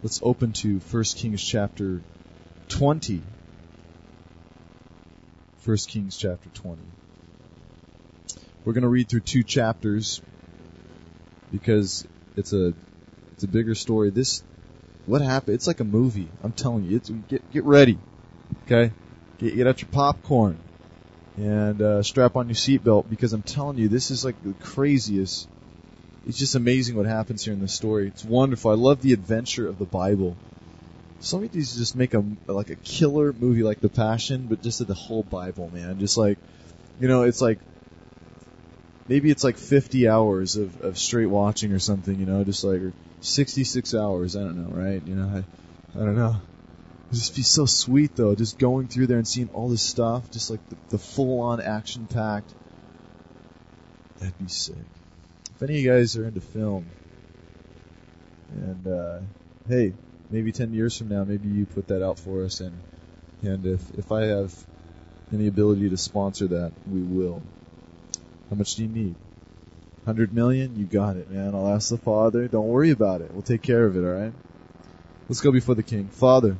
Let's open to 1 Kings chapter 20. 1 Kings chapter 20. We're going to read through two chapters because it's a it's a bigger story. This what happened? It's like a movie. I'm telling you. It's get get ready. Okay? Get get out your popcorn and uh, strap on your seatbelt because I'm telling you this is like the craziest it's just amazing what happens here in this story. It's wonderful. I love the adventure of the Bible. Some of these just make a like a killer movie like The Passion, but just the whole Bible, man. Just like, you know, it's like maybe it's like 50 hours of, of straight watching or something, you know, just like 66 hours. I don't know, right? You know, I, I don't know. It'd just be so sweet though, just going through there and seeing all this stuff, just like the, the full on action packed. That'd be sick if any of you guys are into film, and uh, hey, maybe ten years from now, maybe you put that out for us, and and if if I have any ability to sponsor that, we will. How much do you need? Hundred million? You got it, man. I'll ask the Father. Don't worry about it. We'll take care of it. All right. Let's go before the King. Father,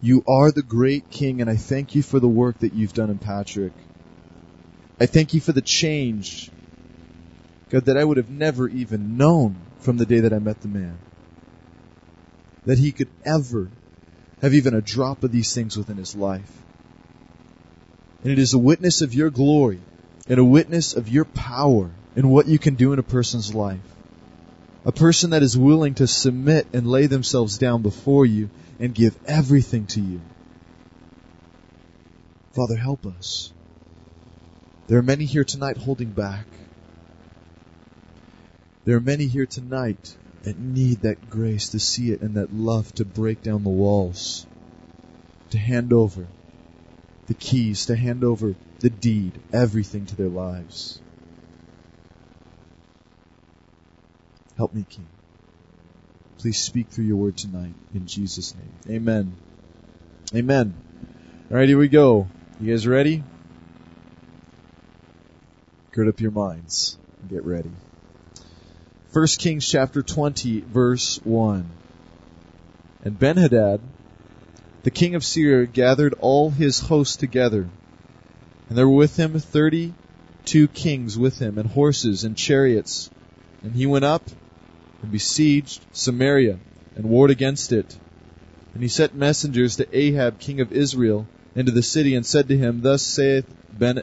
you are the great King, and I thank you for the work that you've done in Patrick. I thank you for the change God, that I would have never even known from the day that I met the man. That he could ever have even a drop of these things within his life. And it is a witness of your glory and a witness of your power and what you can do in a person's life. A person that is willing to submit and lay themselves down before you and give everything to you. Father, help us. There are many here tonight holding back. There are many here tonight that need that grace to see it and that love to break down the walls, to hand over the keys, to hand over the deed, everything to their lives. Help me, King. Please speak through your word tonight in Jesus' name. Amen. Amen. All right, here we go. You guys ready? Gird up your minds. Get ready. 1 Kings chapter 20 verse 1. And Benhadad, the king of Syria, gathered all his hosts together. And there were with him thirty two kings with him, and horses and chariots. And he went up and besieged Samaria, and warred against it. And he sent messengers to Ahab, king of Israel, into the city, and said to him, Thus saith ben-.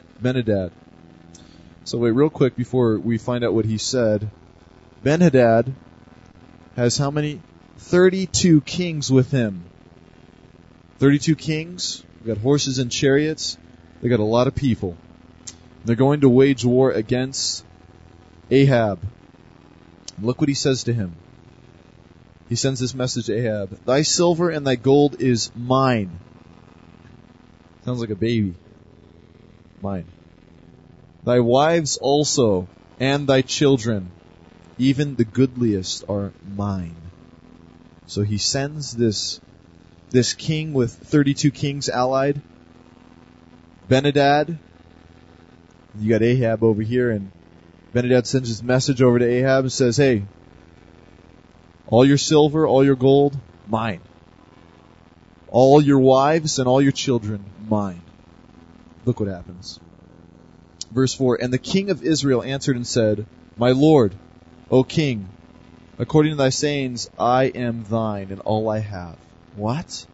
So wait real quick before we find out what he said. Benhadad has how many? 32 kings with him. 32 kings. They got horses and chariots. They got a lot of people. They're going to wage war against Ahab. Look what he says to him. He sends this message to Ahab. Thy silver and thy gold is mine. Sounds like a baby. Mine. Thy wives also and thy children even the goodliest are mine. So he sends this, this king with 32 kings allied, Benhadad. You got Ahab over here and Benhadad sends his message over to Ahab and says, hey, all your silver, all your gold, mine. All your wives and all your children, mine. Look what happens. Verse 4, And the king of Israel answered and said, My lord, O king, according to thy sayings, I am thine and all I have. What?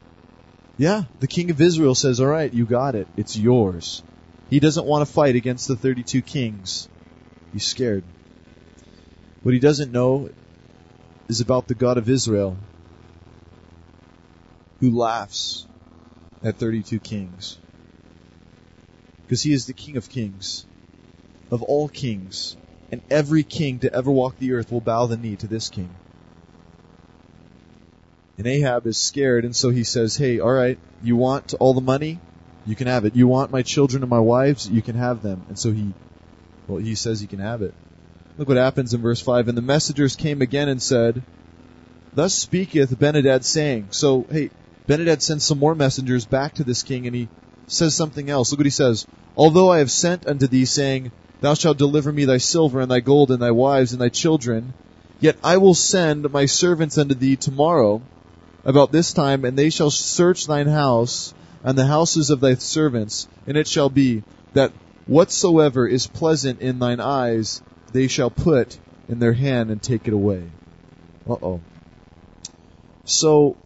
Yeah, the king of Israel says, alright, you got it. It's yours. He doesn't want to fight against the 32 kings. He's scared. What he doesn't know is about the God of Israel who laughs at 32 kings. Because he is the king of kings, of all kings and every king to ever walk the earth will bow the knee to this king. And Ahab is scared, and so he says, Hey, alright, you want all the money? You can have it. You want my children and my wives? You can have them. And so he, well, he says he can have it. Look what happens in verse 5. And the messengers came again and said, Thus speaketh Benhadad saying. So, hey, Benhadad sends some more messengers back to this king, and he says something else. Look what he says. Although I have sent unto thee, saying, Thou shalt deliver me thy silver and thy gold and thy wives and thy children, Yet I will send my servants unto thee tomorrow about this time, and they shall search thine house and the houses of thy servants, and it shall be that whatsoever is pleasant in thine eyes, they shall put in their hand and take it away. Uh oh. So,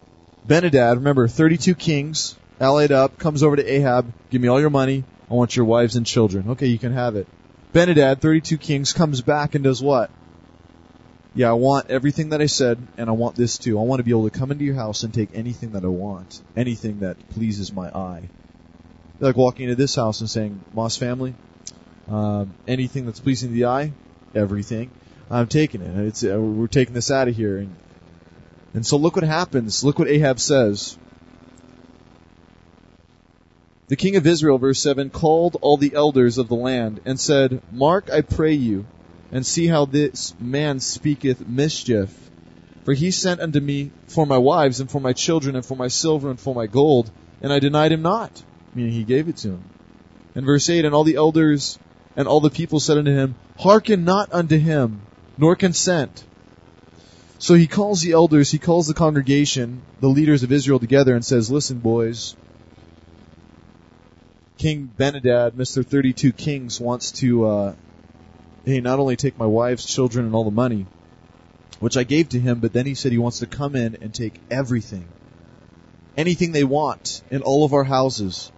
Benadad, remember, 32 kings, allied up, comes over to Ahab, give me all your money, I want your wives and children. Okay, you can have it. Benadad, 32 kings, comes back and does what? Yeah, I want everything that I said, and I want this too. I want to be able to come into your house and take anything that I want, anything that pleases my eye. Like walking into this house and saying, Moss family, um, anything that's pleasing to the eye, everything, I'm taking it. It's uh, we're taking this out of here, and and so look what happens. Look what Ahab says. The king of Israel, verse 7, called all the elders of the land and said, Mark, I pray you, and see how this man speaketh mischief. For he sent unto me for my wives and for my children and for my silver and for my gold, and I denied him not. Meaning he gave it to him. And verse 8, and all the elders and all the people said unto him, Hearken not unto him, nor consent. So he calls the elders, he calls the congregation, the leaders of Israel together and says, Listen, boys, King Benadad, Mr. 32 Kings, wants to, uh, hey, not only take my wives, children, and all the money, which I gave to him, but then he said he wants to come in and take everything. Anything they want in all of our houses.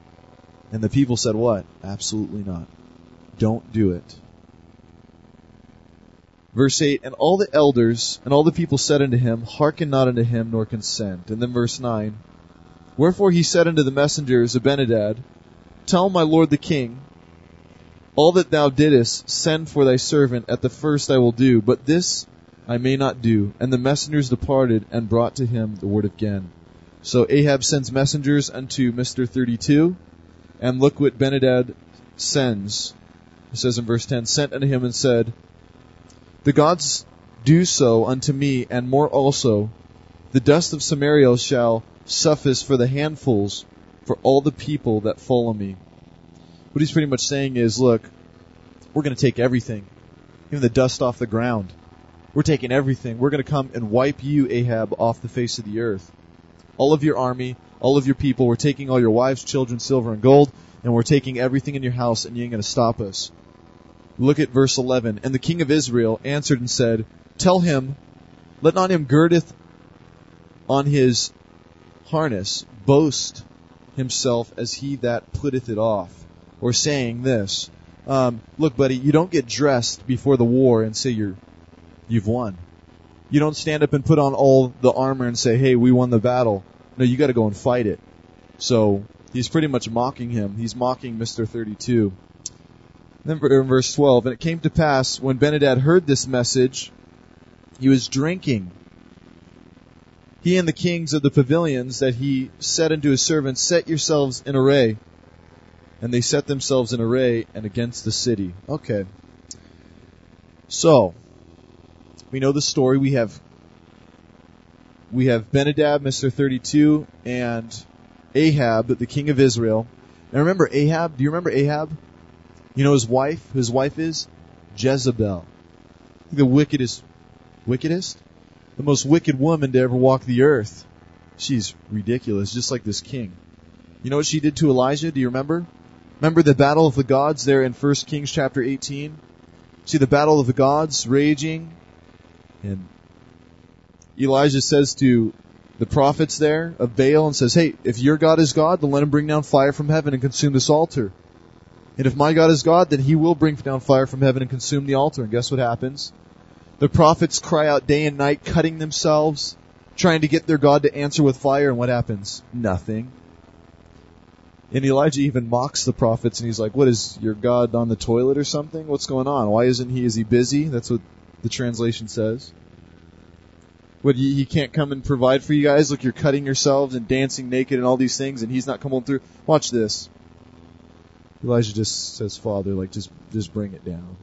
And the people said, what? Absolutely not. Don't do it. Verse 8, and all the elders and all the people said unto him, Hearken not unto him, nor consent. And then verse 9, Wherefore he said unto the messengers of Benadad, Tell my lord the king, all that thou didst send for thy servant at the first I will do, but this I may not do. And the messengers departed and brought to him the word again. So Ahab sends messengers unto Mr. 32, and look what Benadad sends. It says in verse 10, sent unto him and said, The gods do so unto me, and more also. The dust of Samaria shall suffice for the handfuls for all the people that follow me. What he's pretty much saying is, look, we're going to take everything, even the dust off the ground. We're taking everything. We're going to come and wipe you, Ahab, off the face of the earth. All of your army, all of your people, we're taking all your wives, children, silver, and gold, and we're taking everything in your house, and you ain't going to stop us. Look at verse 11. And the king of Israel answered and said, Tell him, let not him girdeth on his harness boast himself as he that putteth it off. Or saying this, um, look, buddy, you don't get dressed before the war and say you're, you've won. You don't stand up and put on all the armor and say, hey, we won the battle. No, you gotta go and fight it. So, he's pretty much mocking him. He's mocking Mr. 32. Then in verse 12, and it came to pass when Benadad heard this message, he was drinking. He and the kings of the pavilions that he said unto his servants, set yourselves in array. And they set themselves in array and against the city. Okay. So, we know the story. We have, we have Benadad, Mr. 32, and Ahab, the king of Israel. And remember Ahab? Do you remember Ahab? You know his wife? His wife is Jezebel. The wickedest, wickedest? The most wicked woman to ever walk the earth. She's ridiculous, just like this king. You know what she did to Elijah? Do you remember? Remember the battle of the gods there in 1 Kings chapter 18? See the battle of the gods raging? And Elijah says to the prophets there of Baal and says, Hey, if your God is God, then let him bring down fire from heaven and consume this altar. And if my God is God, then he will bring down fire from heaven and consume the altar. And guess what happens? The prophets cry out day and night, cutting themselves, trying to get their God to answer with fire. And what happens? Nothing. And Elijah even mocks the prophets and he's like, what is your God on the toilet or something? What's going on? Why isn't he, is he busy? That's what the translation says. What, he, he can't come and provide for you guys? Look, you're cutting yourselves and dancing naked and all these things and he's not coming through. Watch this. Elijah just says, Father, like, just, just bring it down.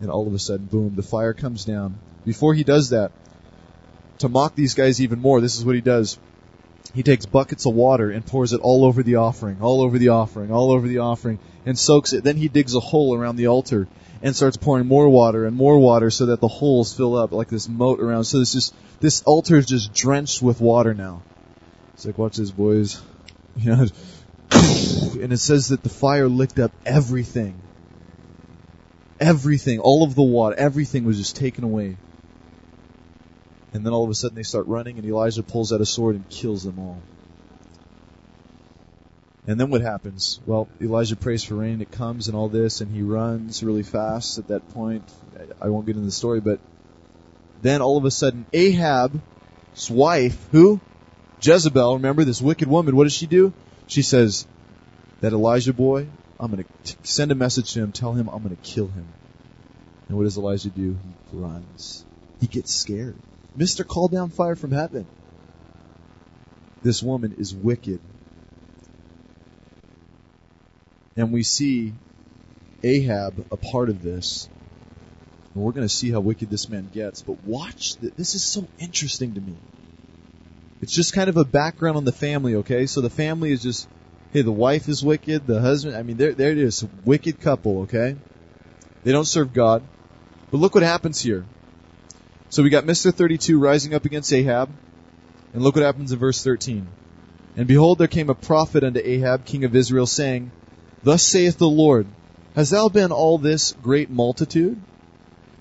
And all of a sudden, boom, the fire comes down. Before he does that, to mock these guys even more, this is what he does. he takes buckets of water and pours it all over the offering, all over the offering, all over the offering, and soaks it. Then he digs a hole around the altar and starts pouring more water and more water so that the holes fill up like this moat around. So this just this altar is just drenched with water now. It's like, watch this, boys. You know, and it says that the fire licked up everything. Everything, all of the water, everything was just taken away. And then all of a sudden they start running, and Elijah pulls out a sword and kills them all. And then what happens? Well, Elijah prays for rain, it comes and all this, and he runs really fast at that point. I won't get into the story, but then all of a sudden Ahab's wife, who? Jezebel, remember this wicked woman, what does she do? She says, that Elijah boy, I'm going to send a message to him, tell him I'm going to kill him. And what does Elijah do? He runs. He gets scared. Mr. Call down fire from heaven. This woman is wicked. And we see Ahab a part of this. And we're going to see how wicked this man gets. But watch, this is so interesting to me. It's just kind of a background on the family, okay? So the family is just, hey, the wife is wicked, the husband, I mean, they're, just a wicked couple, okay? They don't serve God. But look what happens here. So we got Mr. 32 rising up against Ahab. And look what happens in verse 13. And behold, there came a prophet unto Ahab, king of Israel, saying, Thus saith the Lord, Hast thou been all this great multitude?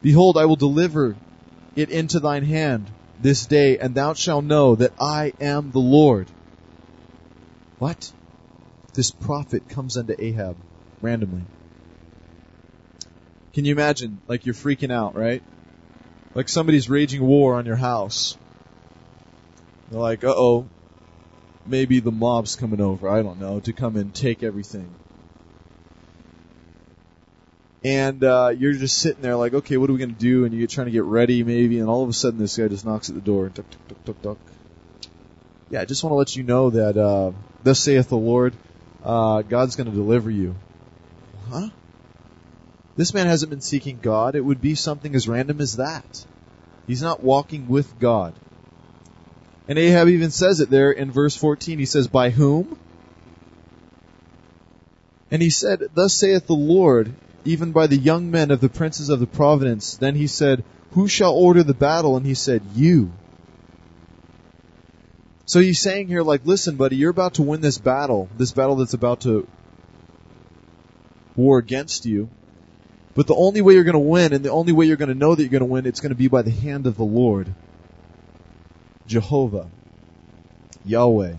Behold, I will deliver it into thine hand this day, and thou shalt know that I am the Lord. What? This prophet comes unto Ahab randomly. Can you imagine? Like you're freaking out, right? Like somebody's raging war on your house. They're like, uh oh, maybe the mob's coming over, I don't know, to come and take everything. And uh, you're just sitting there like, okay, what are we going to do? And you're trying to get ready maybe, and all of a sudden this guy just knocks at the door. Duck, duck, duck, duck, duck. Yeah, I just want to let you know that, uh, thus saith the Lord, uh, God's going to deliver you. Huh? This man hasn't been seeking God. It would be something as random as that. He's not walking with God. And Ahab even says it there in verse 14. He says, By whom? And he said, Thus saith the Lord, even by the young men of the princes of the province. Then he said, Who shall order the battle? And he said, You. So he's saying here, like, listen, buddy, you're about to win this battle, this battle that's about to war against you. But the only way you're going to win, and the only way you're going to know that you're going to win, it's going to be by the hand of the Lord. Jehovah. Yahweh.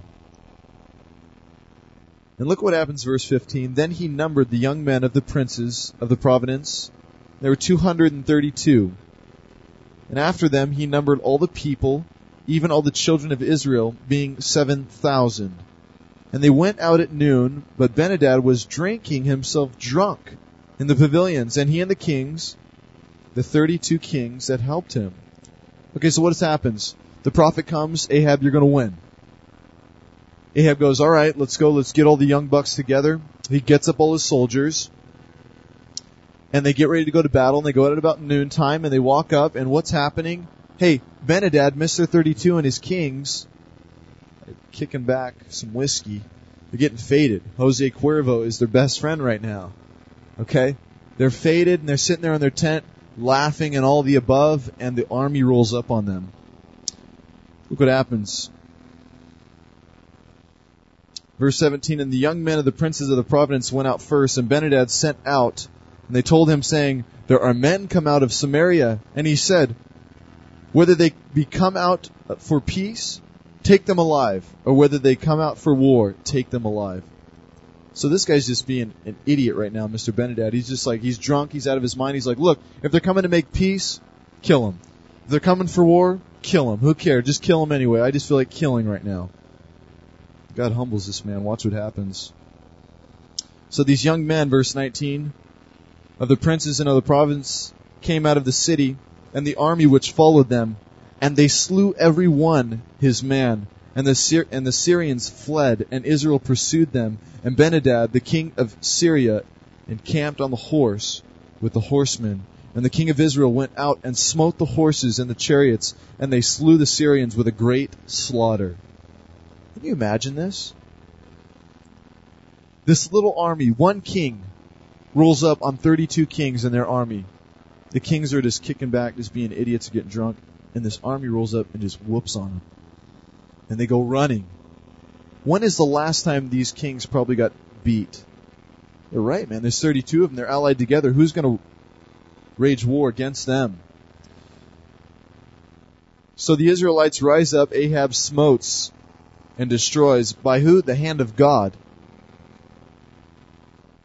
And look what happens, verse 15. Then he numbered the young men of the princes of the province. There were 232. And after them he numbered all the people, even all the children of Israel, being 7,000. And they went out at noon, but Benadad was drinking himself drunk in the pavilions, and he and the kings, the 32 kings that helped him. Okay, so what happens? The prophet comes, Ahab, you're gonna win. Ahab goes, all right, let's go, let's get all the young bucks together. He gets up all his soldiers, and they get ready to go to battle, and they go out at about noontime, and they walk up, and what's happening? Hey, Benadad, Mr. 32, and his kings, kicking back some whiskey. They're getting faded. Jose Cuervo is their best friend right now. Okay? They're faded, and they're sitting there in their tent, laughing and all the above, and the army rolls up on them. Look what happens. Verse 17, And the young men of the princes of the province went out first, and Benadad sent out, and they told him, saying, There are men come out of Samaria. And he said, Whether they be come out for peace, take them alive, or whether they come out for war, take them alive. So this guy's just being an idiot right now, Mr. Benadad. He's just like, he's drunk, he's out of his mind. He's like, look, if they're coming to make peace, kill them. If they're coming for war, kill them. Who cares? Just kill them anyway. I just feel like killing right now. God humbles this man. Watch what happens. So these young men, verse 19, of the princes and of the province came out of the city, and the army which followed them, and they slew every one his man. And the, and the Syrians fled, and Israel pursued them. And Benadad, the king of Syria, encamped on the horse with the horsemen. And the king of Israel went out and smote the horses and the chariots, and they slew the Syrians with a great slaughter. Can you imagine this? This little army, one king, rolls up on 32 kings and their army. The kings are just kicking back, just being idiots, and getting drunk, and this army rolls up and just whoops on them. And they go running. When is the last time these kings probably got beat? They're right, man. There's 32 of them. They're allied together. Who's going to rage war against them? So the Israelites rise up. Ahab smotes and destroys. By who? The hand of God.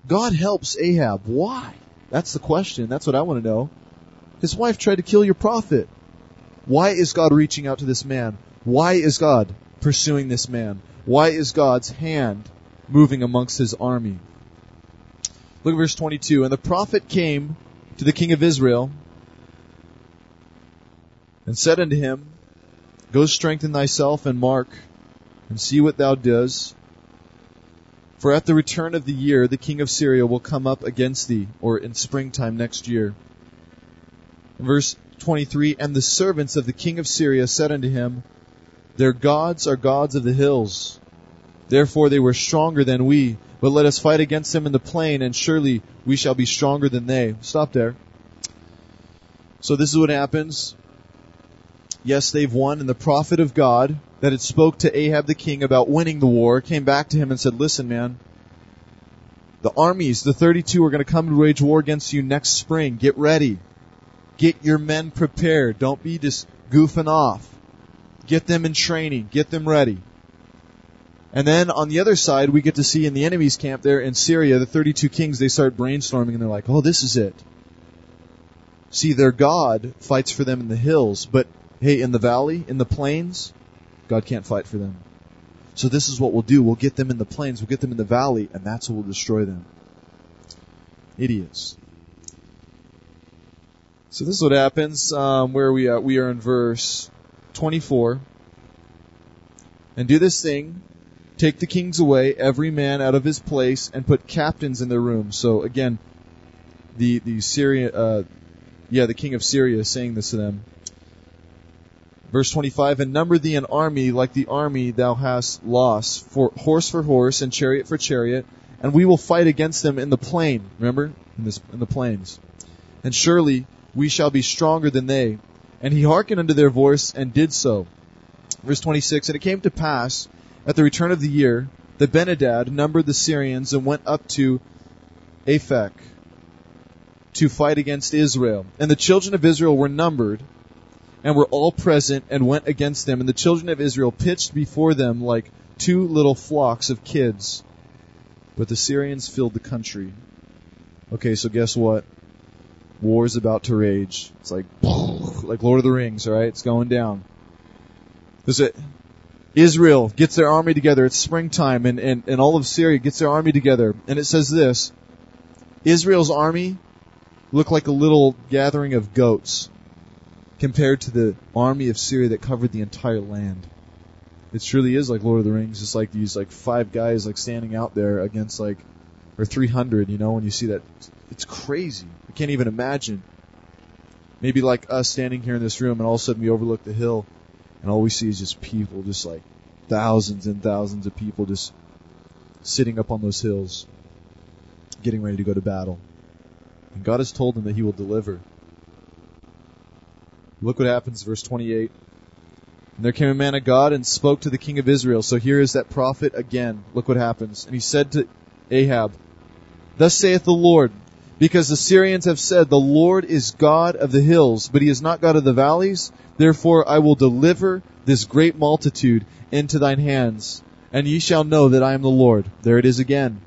God helps Ahab. Why? That's the question. That's what I want to know. His wife tried to kill your prophet. Why is God reaching out to this man? Why is God pursuing this man? Why is God's hand moving amongst his army? Look at verse 22. And the prophet came to the king of Israel and said unto him, Go strengthen thyself and mark and see what thou doest. For at the return of the year, the king of Syria will come up against thee, or in springtime next year. Verse 23, And the servants of the king of Syria said unto him, Their gods are gods of the hills. Therefore they were stronger than we. But let us fight against them in the plain, and surely we shall be stronger than they. Stop there. So this is what happens. Yes, they've won, and the prophet of God that had spoke to Ahab the king about winning the war came back to him and said, listen man, the armies, the 32 are going to come to wage war against you next spring. Get ready. Get your men prepared. Don't be just goofing off. Get them in training. Get them ready. And then on the other side, we get to see in the enemy's camp there in Syria, the 32 kings, they start brainstorming and they're like, oh, this is it. See, their God fights for them in the hills, but hey, in the valley, in the plains, God can't fight for them. So this is what we'll do. We'll get them in the plains, we'll get them in the valley, and that's what will destroy them. Idiots. So this is what happens. Um, where we are, we are in verse 24. And do this thing, take the kings away, every man out of his place, and put captains in their rooms. So again, the the Syria, uh, yeah, the king of Syria is saying this to them. Verse 25, and number thee an army like the army thou hast lost, for horse for horse and chariot for chariot, and we will fight against them in the plain. Remember? In, this, in the plains. And surely we shall be stronger than they. And he hearkened unto their voice and did so. Verse 26, and it came to pass at the return of the year that Benadad numbered the Syrians and went up to Aphek to fight against Israel. And the children of Israel were numbered and were all present and went against them. And the children of Israel pitched before them like two little flocks of kids. But the Syrians filled the country. Okay, so guess what? War is about to rage. It's like, like Lord of the Rings, alright? It's going down. There's it. Israel gets their army together. It's springtime and, and, and all of Syria gets their army together. And it says this. Israel's army looked like a little gathering of goats compared to the army of Syria that covered the entire land. It truly is like Lord of the Rings. It's like these like five guys like standing out there against like or 300. You know when you see that, it's crazy. I can't even imagine. Maybe like us standing here in this room and all of a sudden we overlook the hill and all we see is just people, just like thousands and thousands of people just sitting up on those hills, getting ready to go to battle. And God has told them that He will deliver. Look what happens, verse 28. And there came a man of God and spoke to the king of Israel. So here is that prophet again. Look what happens. And he said to Ahab, Thus saith the Lord, because the Syrians have said, The Lord is God of the hills, but he is not God of the valleys. Therefore I will deliver this great multitude into thine hands, and ye shall know that I am the Lord. There it is again.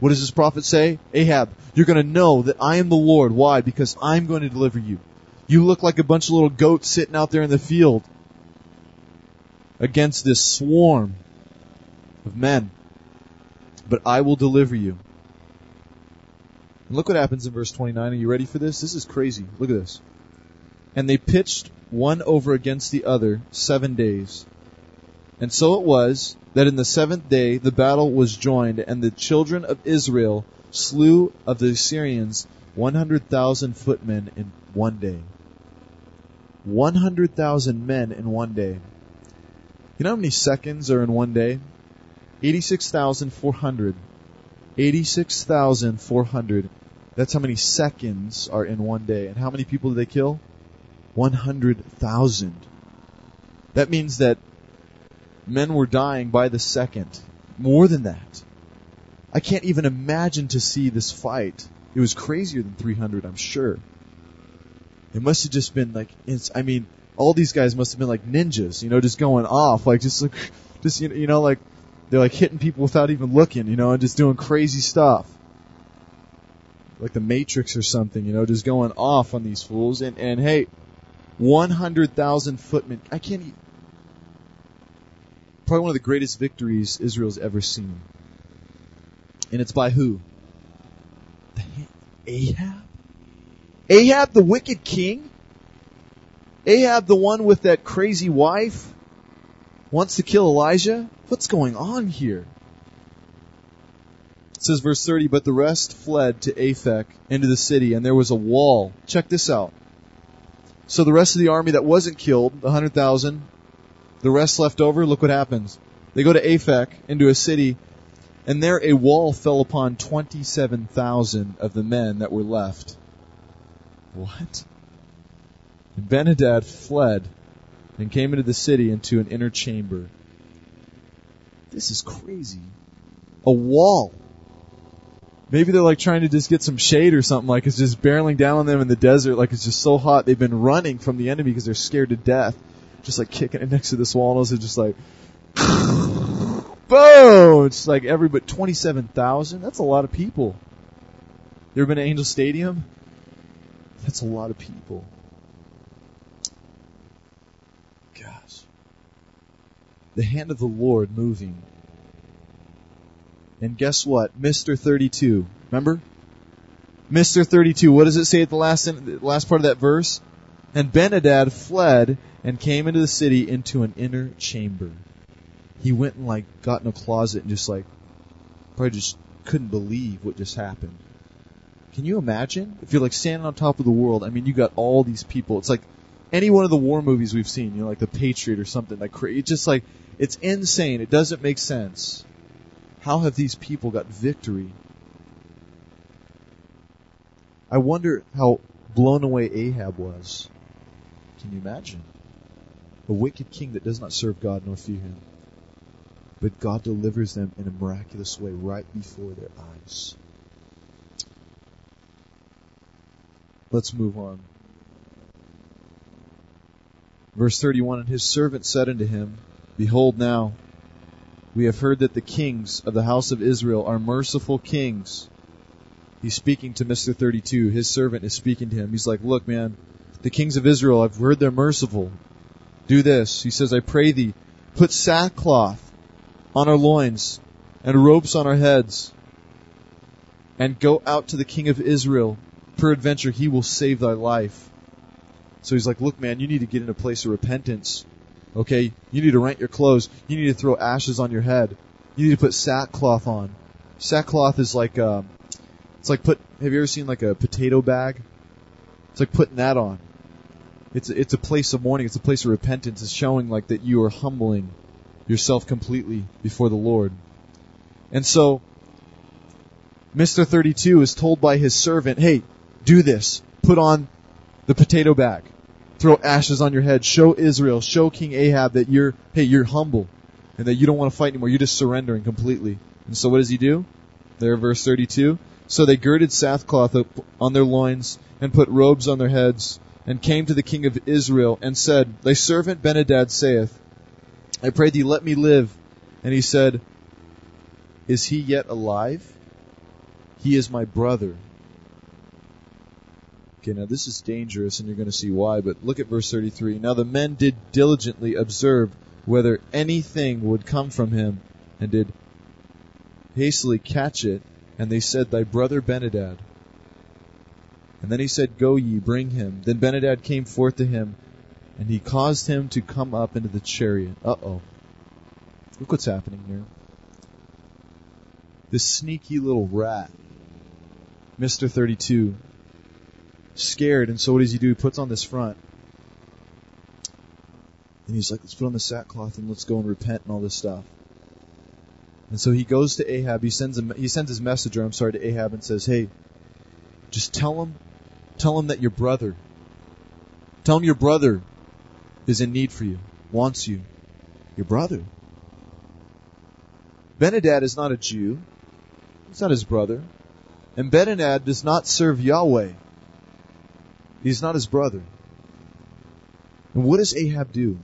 What does this prophet say? Ahab, you're going to know that I am the Lord. Why? Because I'm going to deliver you. You look like a bunch of little goats sitting out there in the field against this swarm of men. But I will deliver you. And look what happens in verse 29. Are you ready for this? This is crazy. Look at this. And they pitched one over against the other seven days. And so it was that in the seventh day the battle was joined, and the children of Israel slew of the Assyrians 100,000 footmen in one day. 100,000 men in one day. You know how many seconds are in one day? 86,400. 86,400. That's how many seconds are in one day. And how many people do they kill? 100,000. That means that men were dying by the second. More than that. I can't even imagine to see this fight. It was crazier than 300, I'm sure. It must have just been like, I mean, all these guys must have been like ninjas, you know, just going off, like just like, just you know, like they're like hitting people without even looking, you know, and just doing crazy stuff, like the Matrix or something, you know, just going off on these fools. And and hey, one hundred thousand footmen, I can't. Even, probably one of the greatest victories Israel's ever seen, and it's by who? Ahab. Ahab, the wicked king. Ahab, the one with that crazy wife, wants to kill Elijah. What's going on here? Says verse 30, but the rest fled to Aphek into the city, and there was a wall. Check this out. So the rest of the army that wasn't killed, the 100,000, the rest left over, look what happens. They go to Aphek, into a city, and there a wall fell upon 27,000 of the men that were left. What? And Benhadad fled and came into the city into an inner chamber. This is crazy. A wall. Maybe they're like trying to just get some shade or something, like it's just barreling down on them in the desert, like it's just so hot they've been running from the enemy because they're scared to death. Just like kicking it next to this wall, and those are just like, boom! It's like every but 27,000? That's a lot of people. You ever been to Angel Stadium? That's a lot of people. Gosh, the hand of the Lord moving. And guess what? Mr. 32. Remember? Mr. 32. What does it say at the last, the last part of that verse? And Benhadad fled and came into the city into an inner chamber. He went and like got in a closet and just like probably just couldn't believe what just happened. Can you imagine? If you're like standing on top of the world, I mean you got all these people. It's like any one of the war movies we've seen, you know, like The Patriot or something like it's just like it's insane. It doesn't make sense. How have these people got victory? I wonder how blown away Ahab was. Can you imagine? A wicked king that does not serve God nor fear him. But God delivers them in a miraculous way right before their eyes. Let's move on. Verse 31 And his servant said unto him, Behold now, we have heard that the kings of the house of Israel are merciful kings. He's speaking to Mr. 32. His servant is speaking to him. He's like, Look, man, the kings of Israel, I've heard they're merciful. Do this. He says, I pray thee, put sackcloth on our loins and ropes on our heads and go out to the king of Israel. Peradventure he will save thy life. So he's like, look, man, you need to get in a place of repentance. Okay? You need to rent your clothes. You need to throw ashes on your head. You need to put sackcloth on. Sackcloth is like, um, it's like put, have you ever seen like a potato bag? It's like putting that on. It's, it's a place of mourning. It's a place of repentance. It's showing like that you are humbling yourself completely before the Lord. And so, Mr. 32 is told by his servant, hey, do this. Put on the potato bag throw ashes on your head. Show Israel, show King Ahab that you're, hey, you're humble and that you don't want to fight anymore. You're just surrendering completely. And so what does he do? There, verse 32. So they girded sackcloth on their loins and put robes on their heads and came to the king of Israel and said, Thy servant Benhadad saith, I pray thee, let me live. And he said, Is he yet alive? He is my brother. Okay, now this is dangerous, and you're going to see why, but look at verse 33. Now the men did diligently observe whether anything would come from him, and did hastily catch it, and they said, Thy brother Benhadad. And then he said, Go ye, bring him. Then Benhadad came forth to him, and he caused him to come up into the chariot. Uh oh. Look what's happening here. This sneaky little rat, Mr. 32, scared, and so what does he do? He puts on this front. And he's like, let's put on the sackcloth and let's go and repent and all this stuff. And so he goes to Ahab. He sends him. He sends his messenger. I'm sorry to Ahab and says, "Hey, just tell him, tell him that your brother, tell him your brother is in need for you, wants you, your brother. Benadad is not a Jew. He's not his brother. And Benadad does not serve Yahweh. He's not his brother. And what does Ahab do?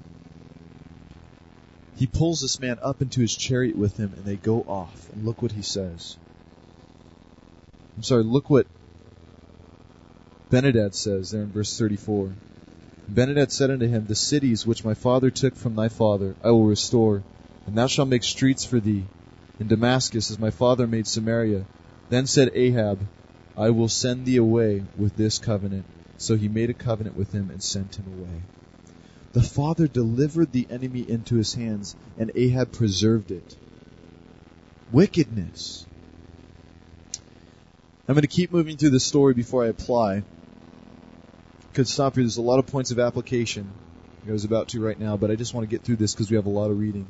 He pulls this man up into his chariot with him and they go off. And look what he says. I'm sorry, look what Benadad says there in verse 34. Benadad said unto him, The cities which my father took from thy father I will restore, and thou shalt make streets for thee in Damascus as my father made Samaria. Then said Ahab, I will send thee away with this covenant. So he made a covenant with him and sent him away. The father delivered the enemy into his hands, and Ahab preserved it. Wickedness. I'm going to keep moving through the story before I apply. Could stop here. There's a lot of points of application. I was about to right now, but I just want to get through this because we have a lot of reading.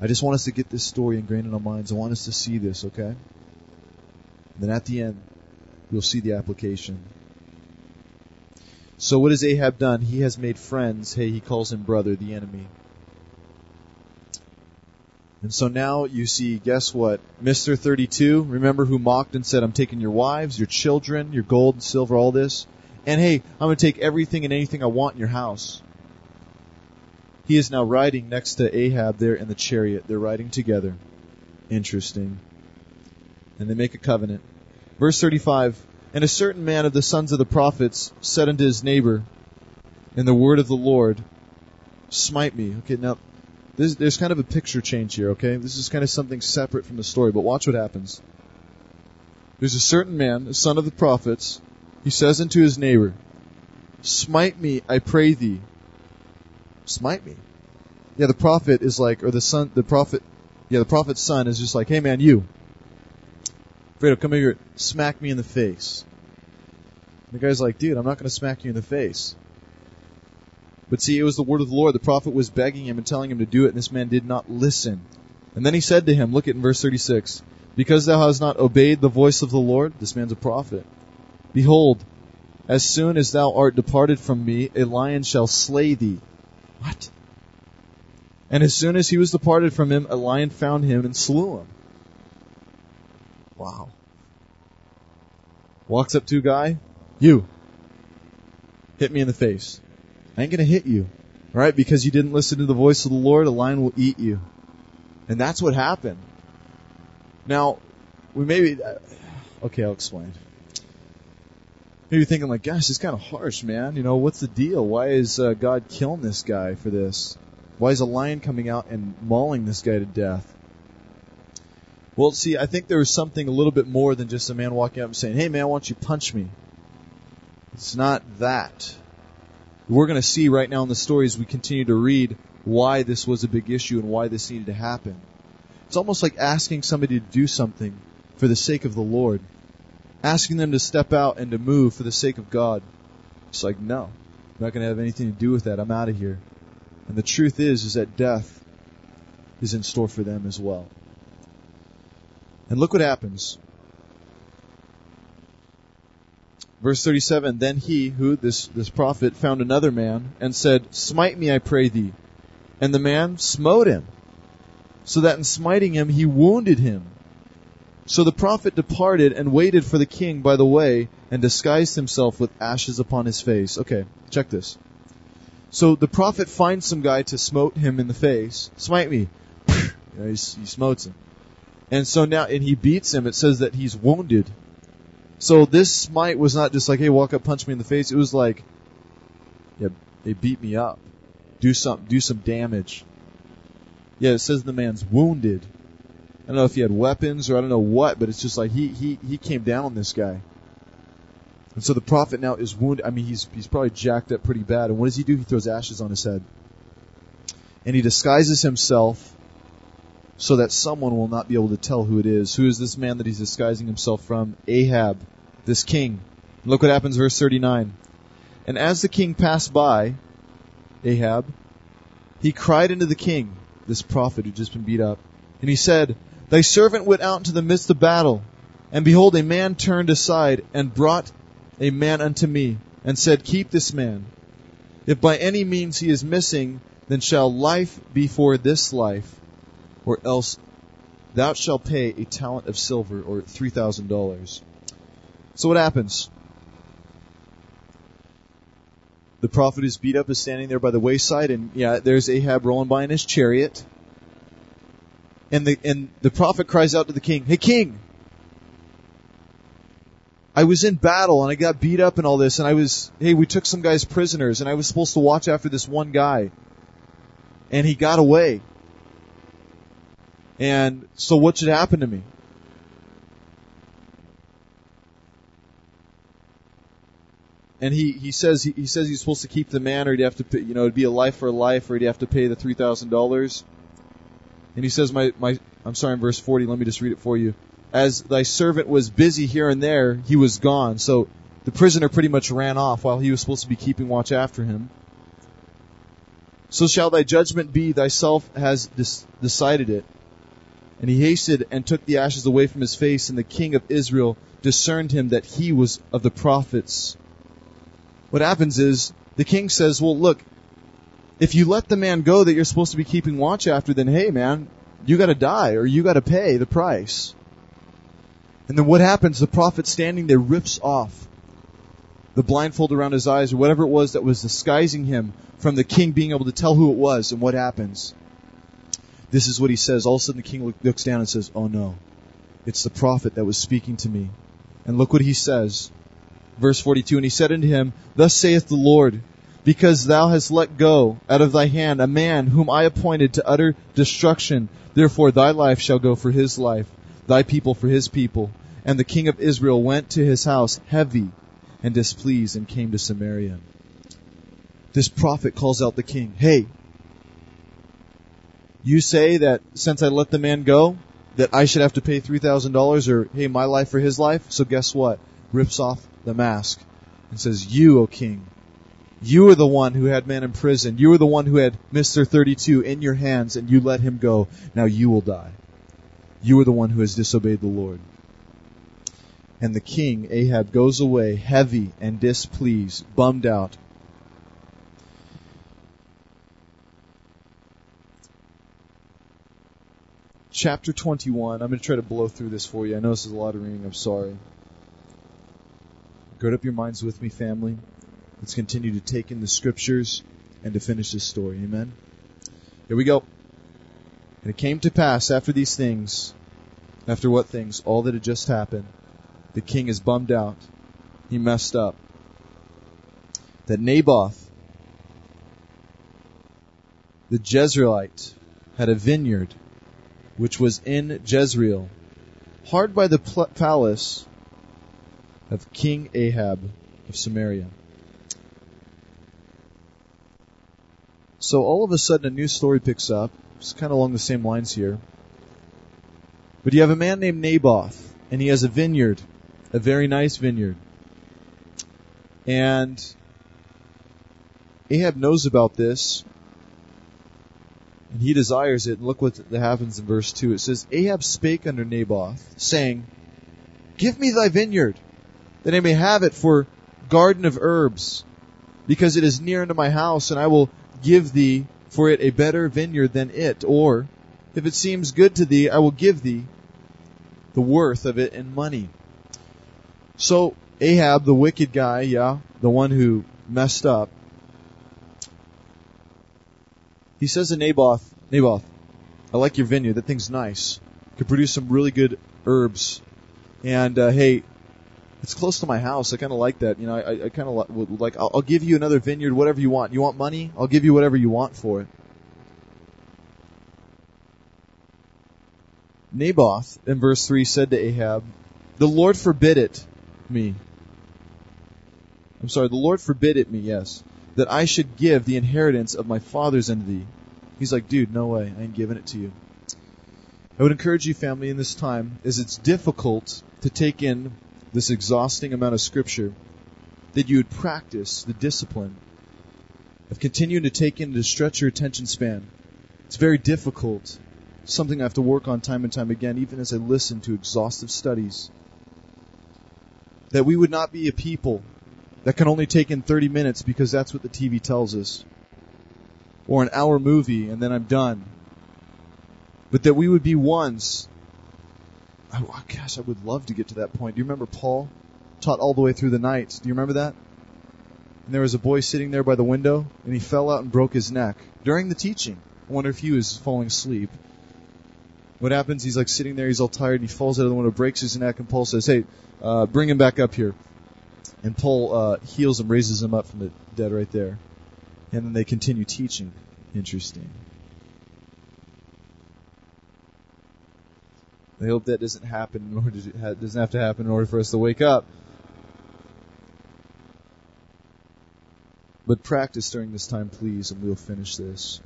I just want us to get this story ingrained in our minds. I want us to see this, okay? And then at the end, you'll see the application. So what has Ahab done? He has made friends. Hey, he calls him brother, the enemy. And so now you see, guess what? Mr. 32, remember who mocked and said, I'm taking your wives, your children, your gold and silver, all this. And hey, I'm going to take everything and anything I want in your house. He is now riding next to Ahab there in the chariot. They're riding together. Interesting. And they make a covenant. Verse 35 and a certain man of the sons of the prophets said unto his neighbor, in the word of the Lord, smite me. Okay, now, this, there's kind of a picture change here, okay? This is kind of something separate from the story, but watch what happens. There's a certain man, a son of the prophets, he says unto his neighbor, Smite me, I pray thee. Smite me. Yeah, the prophet is like, or the son, the prophet, yeah, the prophet's son is just like, hey man, you, Fredo, come here, smack me in the face. The guy's like, dude, I'm not going to smack you in the face. But see, it was the word of the Lord. The prophet was begging him and telling him to do it, and this man did not listen. And then he said to him, look at in verse 36, because thou hast not obeyed the voice of the Lord, this man's a prophet. Behold, as soon as thou art departed from me, a lion shall slay thee. What? And as soon as he was departed from him, a lion found him and slew him. Wow. Walks up to a guy, you, hit me in the face. I ain't gonna hit you. Right? Because you didn't listen to the voice of the Lord, a lion will eat you. And that's what happened. Now, we maybe, uh, okay, I'll explain. Maybe thinking like, gosh, it's kind of harsh, man. You know, what's the deal? Why is uh, God killing this guy for this? Why is a lion coming out and mauling this guy to death? Well, see, I think there was something a little bit more than just a man walking up and saying, "Hey, man, why don't you punch me?" It's not that. We're going to see right now in the story as we continue to read why this was a big issue and why this needed to happen. It's almost like asking somebody to do something for the sake of the Lord, asking them to step out and to move for the sake of God. It's like, no, I'm not going to have anything to do with that. I'm out of here. And the truth is, is that death is in store for them as well. And look what happens. Verse 37, Then he, who, this, this prophet, found another man, and said, Smite me, I pray thee. And the man smote him, so that in smiting him he wounded him. So the prophet departed and waited for the king by the way, and disguised himself with ashes upon his face. Okay, check this. So the prophet finds some guy to smote him in the face. Smite me. you know, he, he smotes him. And so now, and he beats him. It says that he's wounded. So this smite was not just like, hey, walk up, punch me in the face. It was like, yeah, they beat me up. Do some, do some damage. Yeah, it says the man's wounded. I don't know if he had weapons or I don't know what, but it's just like he, he, he came down on this guy. And so the prophet now is wounded. I mean, he's, he's probably jacked up pretty bad. And what does he do? He throws ashes on his head. And he disguises himself so that someone will not be able to tell who it is. Who is this man that he's disguising himself from? Ahab, this king. Look what happens, verse 39. And as the king passed by, Ahab, he cried unto the king, this prophet who'd just been beat up, and he said, Thy servant went out into the midst of battle, and behold, a man turned aside and brought a man unto me, and said, Keep this man. If by any means he is missing, then shall life be for this life, or else thou shalt pay a talent of silver, or three thousand dollars. So what happens? The prophet is beat up, is standing there by the wayside, and yeah, there's Ahab rolling by in his chariot. And the and the prophet cries out to the king, Hey king, I was in battle and I got beat up and all this and I was, hey, we took some guys prisoners and I was supposed to watch after this one guy. And he got away. And so what should happen to me? And he, he says he, he says he's supposed to keep the man, or he'd have to pay, you know it'd be a life for a life, or he'd have to pay the three thousand dollars. And he says my my I'm sorry in verse forty. Let me just read it for you as thy servant was busy here and there, he was gone. So the prisoner pretty much ran off while he was supposed to be keeping watch after him. So shall thy judgment be, thyself has decided it. And he hasted and took the ashes away from his face, and the king of Israel discerned him that he was of the prophets. What happens is, the king says, well look, if you let the man go that you're supposed to be keeping watch after, then hey man, you gotta die, or you gotta pay the price. And then what happens? The prophet standing there rips off the blindfold around his eyes or whatever it was that was disguising him from the king being able to tell who it was. And what happens? This is what he says. All of a sudden the king looks down and says, Oh no, it's the prophet that was speaking to me. And look what he says. Verse 42, And he said unto him, Thus saith the Lord, because thou hast let go out of thy hand a man whom I appointed to utter destruction, therefore thy life shall go for his life thy people for his people. And the king of Israel went to his house heavy and displeased and came to Samaria. This prophet calls out the king, Hey, you say that since I let the man go, that I should have to pay $3,000 or, hey, my life for his life? So guess what? Rips off the mask and says, You, O king, you are the one who had men in prison. You are the one who had Mr. 32 in your hands and you let him go. Now you will die. You are the one who has disobeyed the Lord. And the king, Ahab, goes away heavy and displeased, bummed out. Chapter 21. I'm going to try to blow through this for you. I know this is a lot of reading. I'm sorry. Gird up your minds with me, family. Let's continue to take in the scriptures and to finish this story. Amen. Here we go. And it came to pass after these things, after what things? All that had just happened. The king is bummed out. He messed up. That Naboth, the Jezreelite, had a vineyard which was in Jezreel, hard by the palace of King Ahab of Samaria. So all of a sudden a new story picks up it's kind of along the same lines here. But you have a man named Naboth, and he has a vineyard, a very nice vineyard. And Ahab knows about this, and he desires it. And look what happens in verse 2. It says, Ahab spake unto Naboth, saying, Give me thy vineyard, that I may have it for garden of herbs, because it is near unto my house, and I will give thee for it a better vineyard than it, or, if it seems good to thee, I will give thee the worth of it in money. So, Ahab, the wicked guy, yeah, the one who messed up, he says to Naboth, Naboth, I like your vineyard. That thing's nice. Could produce some really good herbs. And uh, hey, it's close to my house. I kind of like that. You know, I, I kind of would like. I'll, I'll give you another vineyard, whatever you want. You want money? I'll give you whatever you want for it. Naboth in verse three said to Ahab, "The Lord forbid it me." I'm sorry. The Lord forbid it me. Yes, that I should give the inheritance of my fathers unto thee. He's like, dude, no way. I ain't giving it to you. I would encourage you, family, in this time, as it's difficult to take in this exhausting amount of scripture, that you would practice the discipline of continuing to take in to stretch your attention span. It's very difficult. Something I have to work on time and time again, even as I listen to exhaustive studies. That we would not be a people that can only take in 30 minutes because that's what the TV tells us. Or an hour movie and then I'm done. But that we would be ones. Oh, gosh, I would love to get to that point. Do you remember Paul taught all the way through the night? Do you remember that? And there was a boy sitting there by the window and he fell out and broke his neck during the teaching. I wonder if he was falling asleep. What happens? He's like sitting there, he's all tired, and he falls out of the window, breaks his neck, and Paul says, "Hey, uh, bring him back up here." And Paul uh, heals him, raises him up from the dead right there. And then they continue teaching. Interesting. I hope that doesn't happen in order to, doesn't have to happen in order for us to wake up. But practice during this time, please, and we'll finish this.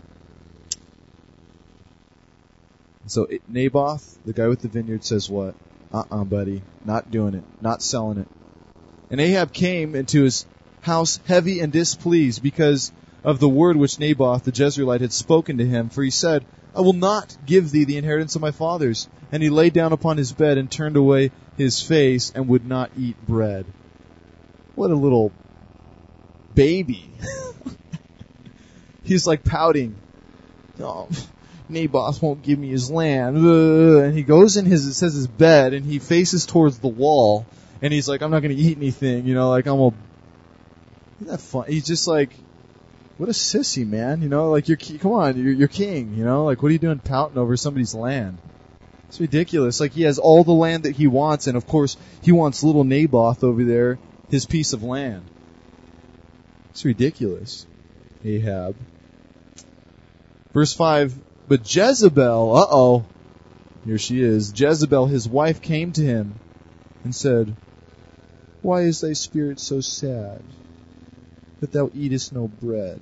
So Naboth, the guy with the vineyard, says what? Uh-uh, buddy. Not doing it. Not selling it. And Ahab came into his house heavy and displeased because of the word which Naboth the Jezreelite had spoken to him, for he said, I will not give thee the inheritance of my fathers. And he lay down upon his bed and turned away his face and would not eat bread. What a little baby. He's like pouting. Oh, Naboth won't give me his land. And he goes in his, it says his bed, and he faces towards the wall, and he's like, I'm not going to eat anything, you know, like I'm a. Isn't that fun? He's just like, what a sissy, man. You know, like you're, come on, you're, you're king. You know, like what are you doing pouting over somebody's land? It's ridiculous. Like he has all the land that he wants, and of course he wants little Naboth over there, his piece of land. It's ridiculous. Ahab. Verse 5, but Jezebel, uh oh, here she is. Jezebel, his wife, came to him and said, why is thy spirit so sad, that thou eatest no bread?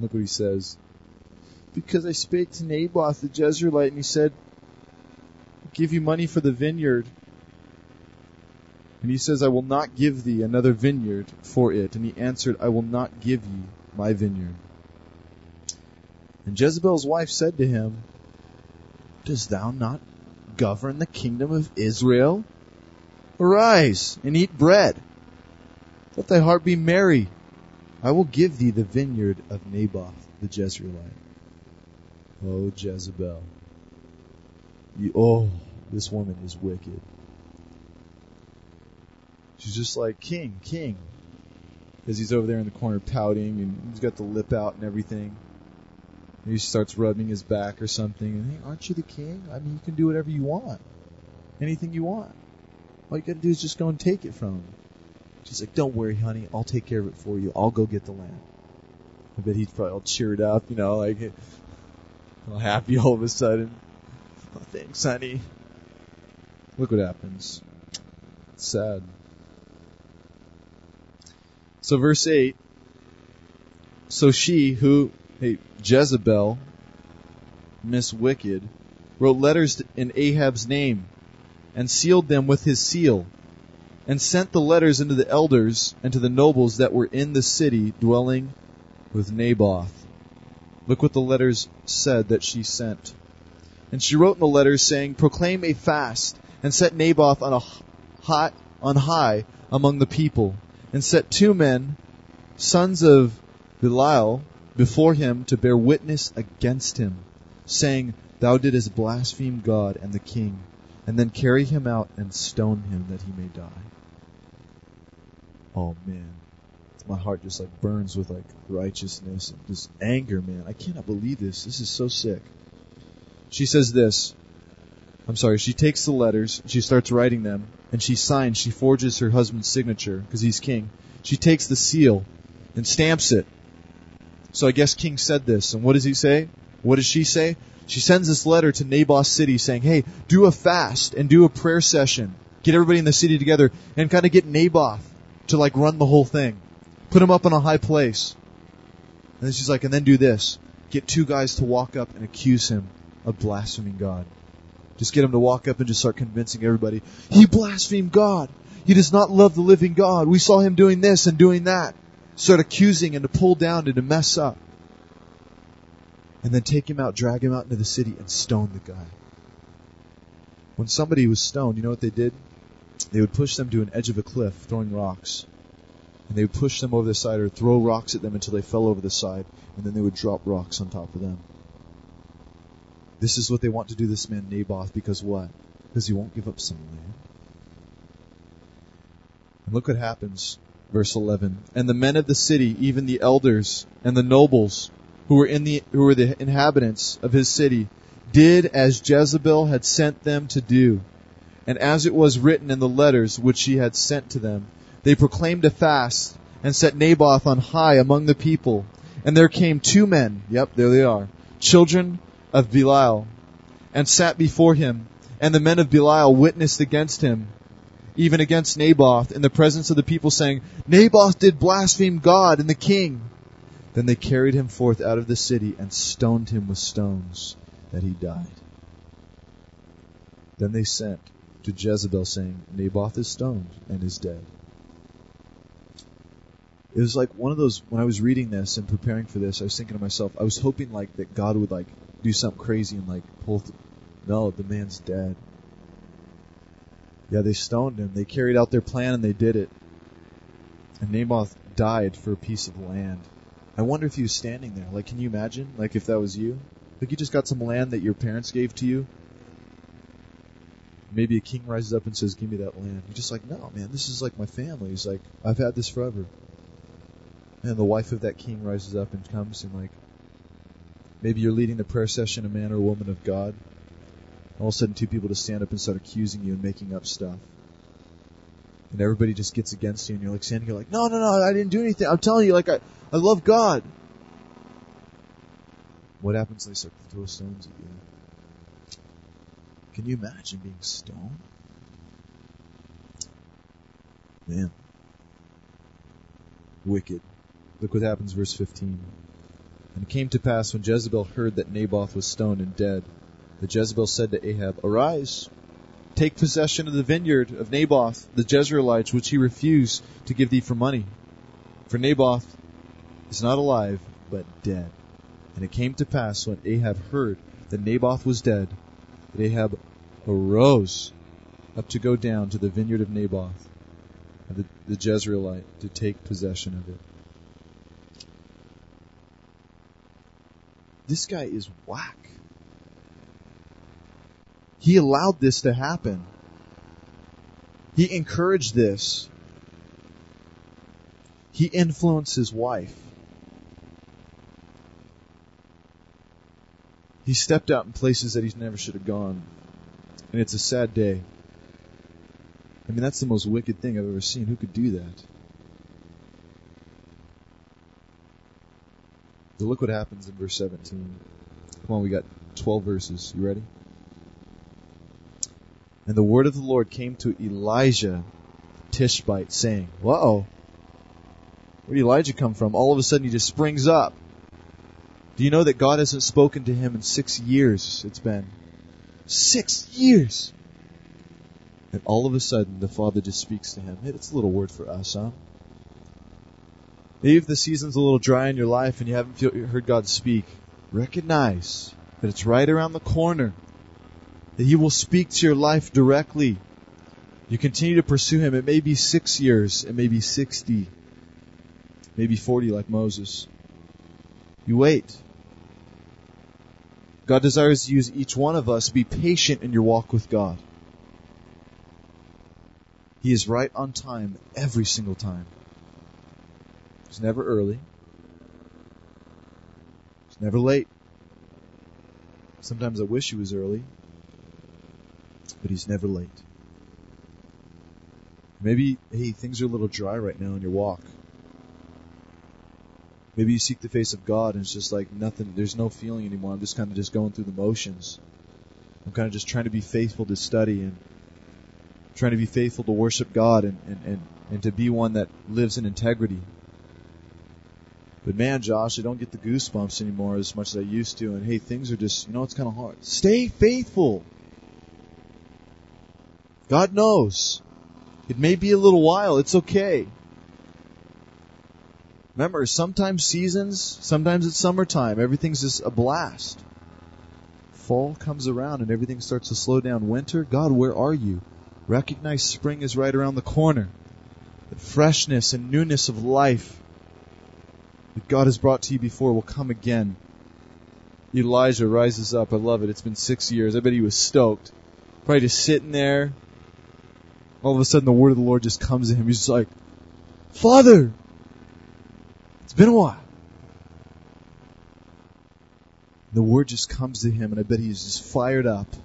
Look what he says. Because I spake to Naboth the Jezreelite, and he said, give you money for the vineyard. And he says, I will not give thee another vineyard for it. And he answered, I will not give ye my vineyard. And Jezebel's wife said to him, Dost thou not govern the kingdom of Israel? Arise and eat bread. Let thy heart be merry. I will give thee the vineyard of Naboth the Jezreelite. Oh, Jezebel. You, oh, this woman is wicked. She's just like, King, King. As he's over there in the corner pouting and he's got the lip out and everything. And he starts rubbing his back or something. And hey, aren't you the king? I mean, you can do whatever you want. Anything you want. All you gotta do is just go and take it from him. She's like, don't worry, honey. I'll take care of it for you. I'll go get the land. I bet he's probably all cheered up, you know, like all happy all of a sudden. Oh, thanks, honey. Look what happens. It's sad. So verse 8. So she who, hey, Jezebel, Miss Wicked, wrote letters in Ahab's name and sealed them with his seal, and sent the letters unto the elders and to the nobles that were in the city dwelling with Naboth. Look what the letters said that she sent. And she wrote in the letters saying, Proclaim a fast, and set Naboth on a high, on high among the people, and set two men, sons of Belial, before him to bear witness against him, saying, Thou didst blaspheme God and the king and then carry him out and stone him that he may die. Oh man, my heart just like burns with like righteousness and just anger, man. I cannot believe this. This is so sick. She says this. I'm sorry. She takes the letters, she starts writing them, and she signs. She forges her husband's signature because he's king. She takes the seal and stamps it. So I guess King said this. And what does he say? What does she say? She sends this letter to Naboth city saying, hey, do a fast and do a prayer session. Get everybody in the city together and kind of get Naboth to like run the whole thing. Put him up in a high place. And then she's like, and then do this. Get two guys to walk up and accuse him of blaspheming God. Just get him to walk up and just start convincing everybody, he blasphemed God. He does not love the living God. We saw him doing this and doing that. start accusing and to pull down and to mess up. And then take him out, drag him out into the city and stone the guy. When somebody was stoned, you know what they did? They would push them to an edge of a cliff, throwing rocks. And they would push them over the side or throw rocks at them until they fell over the side, and then they would drop rocks on top of them. This is what they want to do this man Naboth because what? Because he won't give up some land. And look what happens. Verse 11. And the men of the city, even the elders and the nobles who were in the, who were the inhabitants of his city, did as Jezebel had sent them to do. And as it was written in the letters which she had sent to them, they proclaimed a fast and set Naboth on high among the people. And there came two men, yep, there they are, children of Belial, and sat before him. And the men of Belial witnessed against him, even against Naboth, in the presence of the people, saying, Naboth did blaspheme God and the king. Then they carried him forth out of the city and stoned him with stones that he died. Then they sent to Jezebel saying, Naboth is stoned and is dead. It was like one of those, when I was reading this and preparing for this, I was thinking to myself, I was hoping like that God would like do something crazy and like pull, th- no, the man's dead. Yeah, they stoned him. They carried out their plan and they did it. And Naboth died for a piece of land. I wonder if he was standing there. Like, can you imagine? Like, if that was you? Like, you just got some land that your parents gave to you. Maybe a king rises up and says, Give me that land. You're just like, No, man, this is like my family. He's like, I've had this forever. And the wife of that king rises up and comes and, like, maybe you're leading the prayer session, a man or a woman of God. All of a sudden, two people just stand up and start accusing you and making up stuff. And everybody just gets against you, and you're like standing here like, no, no, no, I didn't do anything. I'm telling you, like, I, I love God. What happens? They start to throw stones at you. Can you imagine being stoned? Man. Wicked. Look what happens, verse 15. And it came to pass when Jezebel heard that Naboth was stoned and dead, that Jezebel said to Ahab, Arise, take possession of the vineyard of Naboth, the Jezreelites, which he refused to give thee for money. For Naboth is not alive, but dead. And it came to pass when Ahab heard that Naboth was dead, that Ahab arose up to go down to the vineyard of Naboth, the, the Jezreelite, to take possession of it. This guy is whack. He allowed this to happen. He encouraged this. He influenced his wife. He stepped out in places that he never should have gone. And it's a sad day. I mean, that's the most wicked thing I've ever seen. Who could do that? But look what happens in verse 17. Come on, we got 12 verses. You ready? And the word of the Lord came to Elijah Tishbite, saying, Whoa, where did Elijah come from? All of a sudden he just springs up. Do you know that God hasn't spoken to him in six years? It's been six years. And all of a sudden the Father just speaks to him. Hey, a little word for us, huh? Maybe if the season's a little dry in your life and you haven't feel, heard God speak, recognize that it's right around the corner. That He will speak to your life directly. You continue to pursue Him. It may be six years, it may be 60, maybe 40 like Moses. You wait. God desires to use each one of us. Be patient in your walk with God. He is right on time every single time. He's never early. He's never late. Sometimes I wish he was early, but he's never late. Maybe, hey, things are a little dry right now in your walk. Maybe you seek the face of God and it's just like nothing, there's no feeling anymore. I'm just kind of just going through the motions. I'm kind of just trying to be faithful to study and trying to be faithful to worship God and, and, and, and to be one that lives in integrity. But man, Josh, I don't get the goosebumps anymore as much as I used to. And hey, things are just, you know, it's kind of hard. Stay faithful. God knows. It may be a little while. It's okay. Remember, sometimes seasons, sometimes it's summertime, everything's just a blast. Fall comes around and everything starts to slow down. Winter, God, where are you? Recognize spring is right around the corner. The freshness and newness of life that God has brought to you before will come again. Elijah rises up. I love it. It's been six years. I bet he was stoked. Probably just sitting there. All of a sudden, the word of the Lord just comes to him. He's just like, Father, it's been a while. The word just comes to him, and I bet he's just fired up. And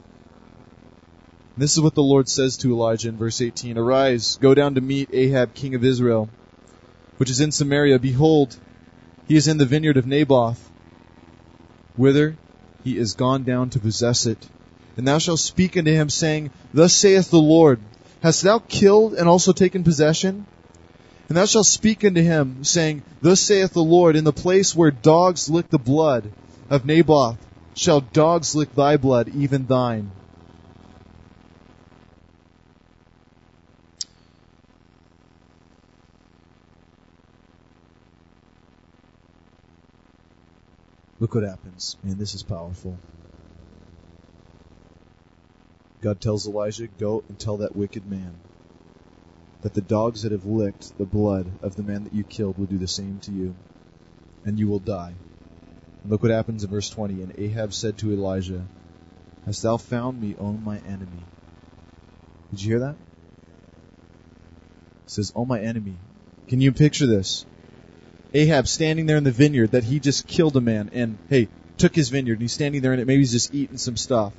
this is what the Lord says to Elijah in verse 18 Arise, go down to meet Ahab, king of Israel, which is in Samaria. Behold, he is in the vineyard of Naboth, whither he is gone down to possess it. And thou shalt speak unto him, saying, Thus saith the Lord, Hast thou killed and also taken possession? And thou shalt speak unto him, saying, Thus saith the Lord, In the place where dogs lick the blood of Naboth, shall dogs lick thy blood, even thine. Look what happens. Man, this is powerful. God tells Elijah, Go and tell that wicked man that the dogs that have licked the blood of the man that you killed will do the same to you, and you will die. And look what happens in verse 20. And Ahab said to Elijah, Hast thou found me, O my enemy? Did you hear that? Says, O my enemy. Can you picture this? Ahab standing there in the vineyard that he just killed a man and, hey, took his vineyard and he's standing there it. Maybe he's just eating some stuff,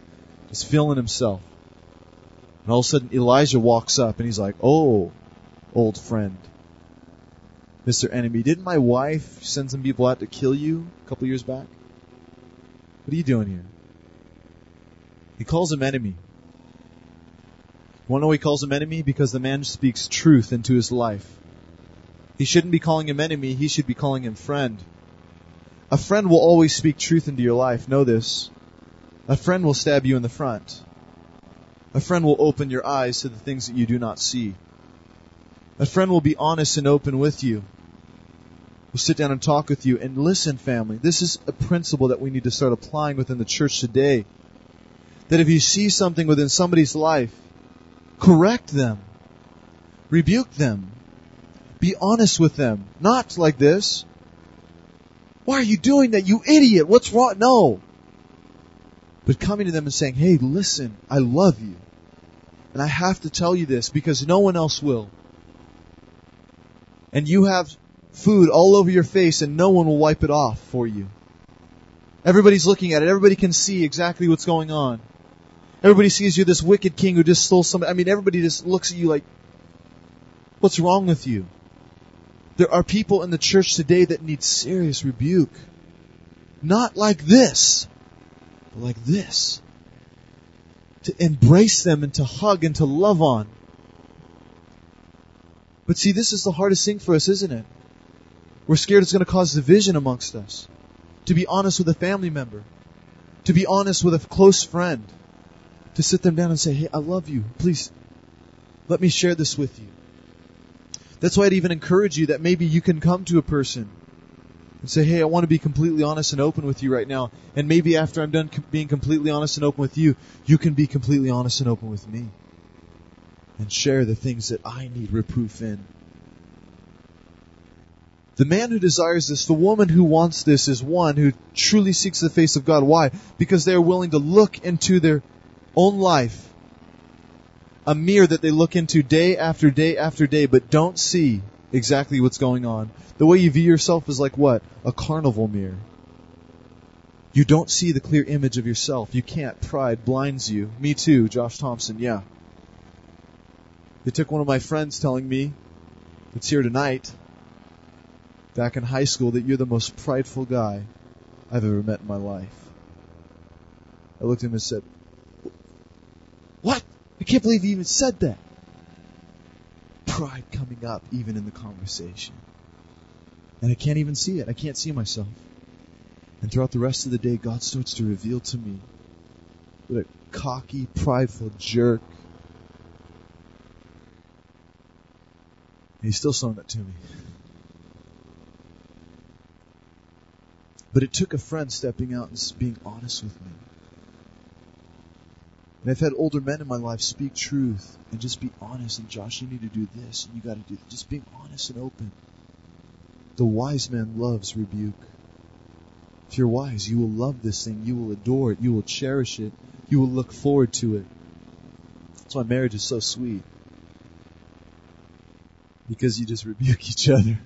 just filling himself. And all of a sudden Elijah walks up and he's like, Oh, old friend, Mr. Enemy, didn't my wife send some people out to kill you a couple years back? What are you doing here? He calls him enemy. To know he calls him enemy? Because the man speaks truth into his life. He shouldn't be calling him enemy, he should be calling him friend. A friend will always speak truth into your life. Know this. A friend will stab you in the front. A friend will open your eyes to the things that you do not see. A friend will be honest and open with you. Will sit down and talk with you. And listen, family, this is a principle that we need to start applying within the church today. That if you see something within somebody's life, correct them. Rebuke them. Be honest with them. Not like this. Why are you doing that, you idiot? What's wrong? No. But coming to them and saying, hey, listen, I love you. And I have to tell you this because no one else will. And you have food all over your face and no one will wipe it off for you. Everybody's looking at it. Everybody can see exactly what's going on. Everybody sees you this wicked king who just stole somebody. I mean, everybody just looks at you like, what's wrong with you? There are people in the church today that need serious rebuke. Not like this, like this. To embrace them and to hug and to love on. But see, this is the hardest thing for us, isn't it? We're scared it's going to cause division amongst us. To be honest with a family member. To be honest with a close friend. To sit them down and say, hey, I love you. Please, let me share this with you. That's why I'd even encourage you that maybe you can come to a person and say, Hey, I want to be completely honest and open with you right now. And maybe after I'm done being completely honest and open with you, you can be completely honest and open with me. And share the things that I need reproof in. The man who desires this, the woman who wants this is one who truly seeks the face of God. Why? Because they are willing to look into their own life a mirror that they look into day after day after day, but don't see exactly what's going on. The way you view yourself is like what? A carnival mirror. You don't see the clear image of yourself. You can't. Pride blinds you. Me too, Josh Thompson, yeah. It took one of my friends telling me, it's here tonight, back in high school, that you're the most prideful guy I've ever met in my life. I looked at him and said, What? I can't believe he even said that. Pride coming up even in the conversation. And I can't even see it. I can't see myself. And throughout the rest of the day, God starts to reveal to me what a cocky, prideful jerk. And he's still showing that to me. But it took a friend stepping out and being honest with me. And I've had older men in my life speak truth and just be honest. And Josh, you need to do this, and you got to do that. Just being honest and open. The wise man loves rebuke. If you're wise, you will love this thing. You will adore it. You will cherish it. You will look forward to it. That's why marriage is so sweet. Because you just rebuke each other.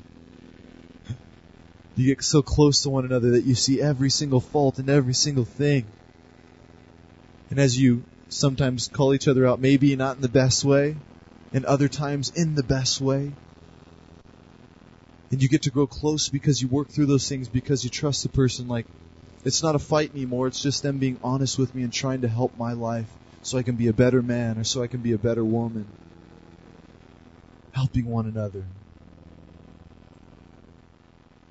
You get so close to one another that you see every single fault and every single thing. And as you sometimes call each other out, maybe not in the best way, and other times in the best way. And you get to grow close because you work through those things because you trust the person. Like, it's not a fight anymore. It's just them being honest with me and trying to help my life so I can be a better man or so I can be a better woman. Helping one another.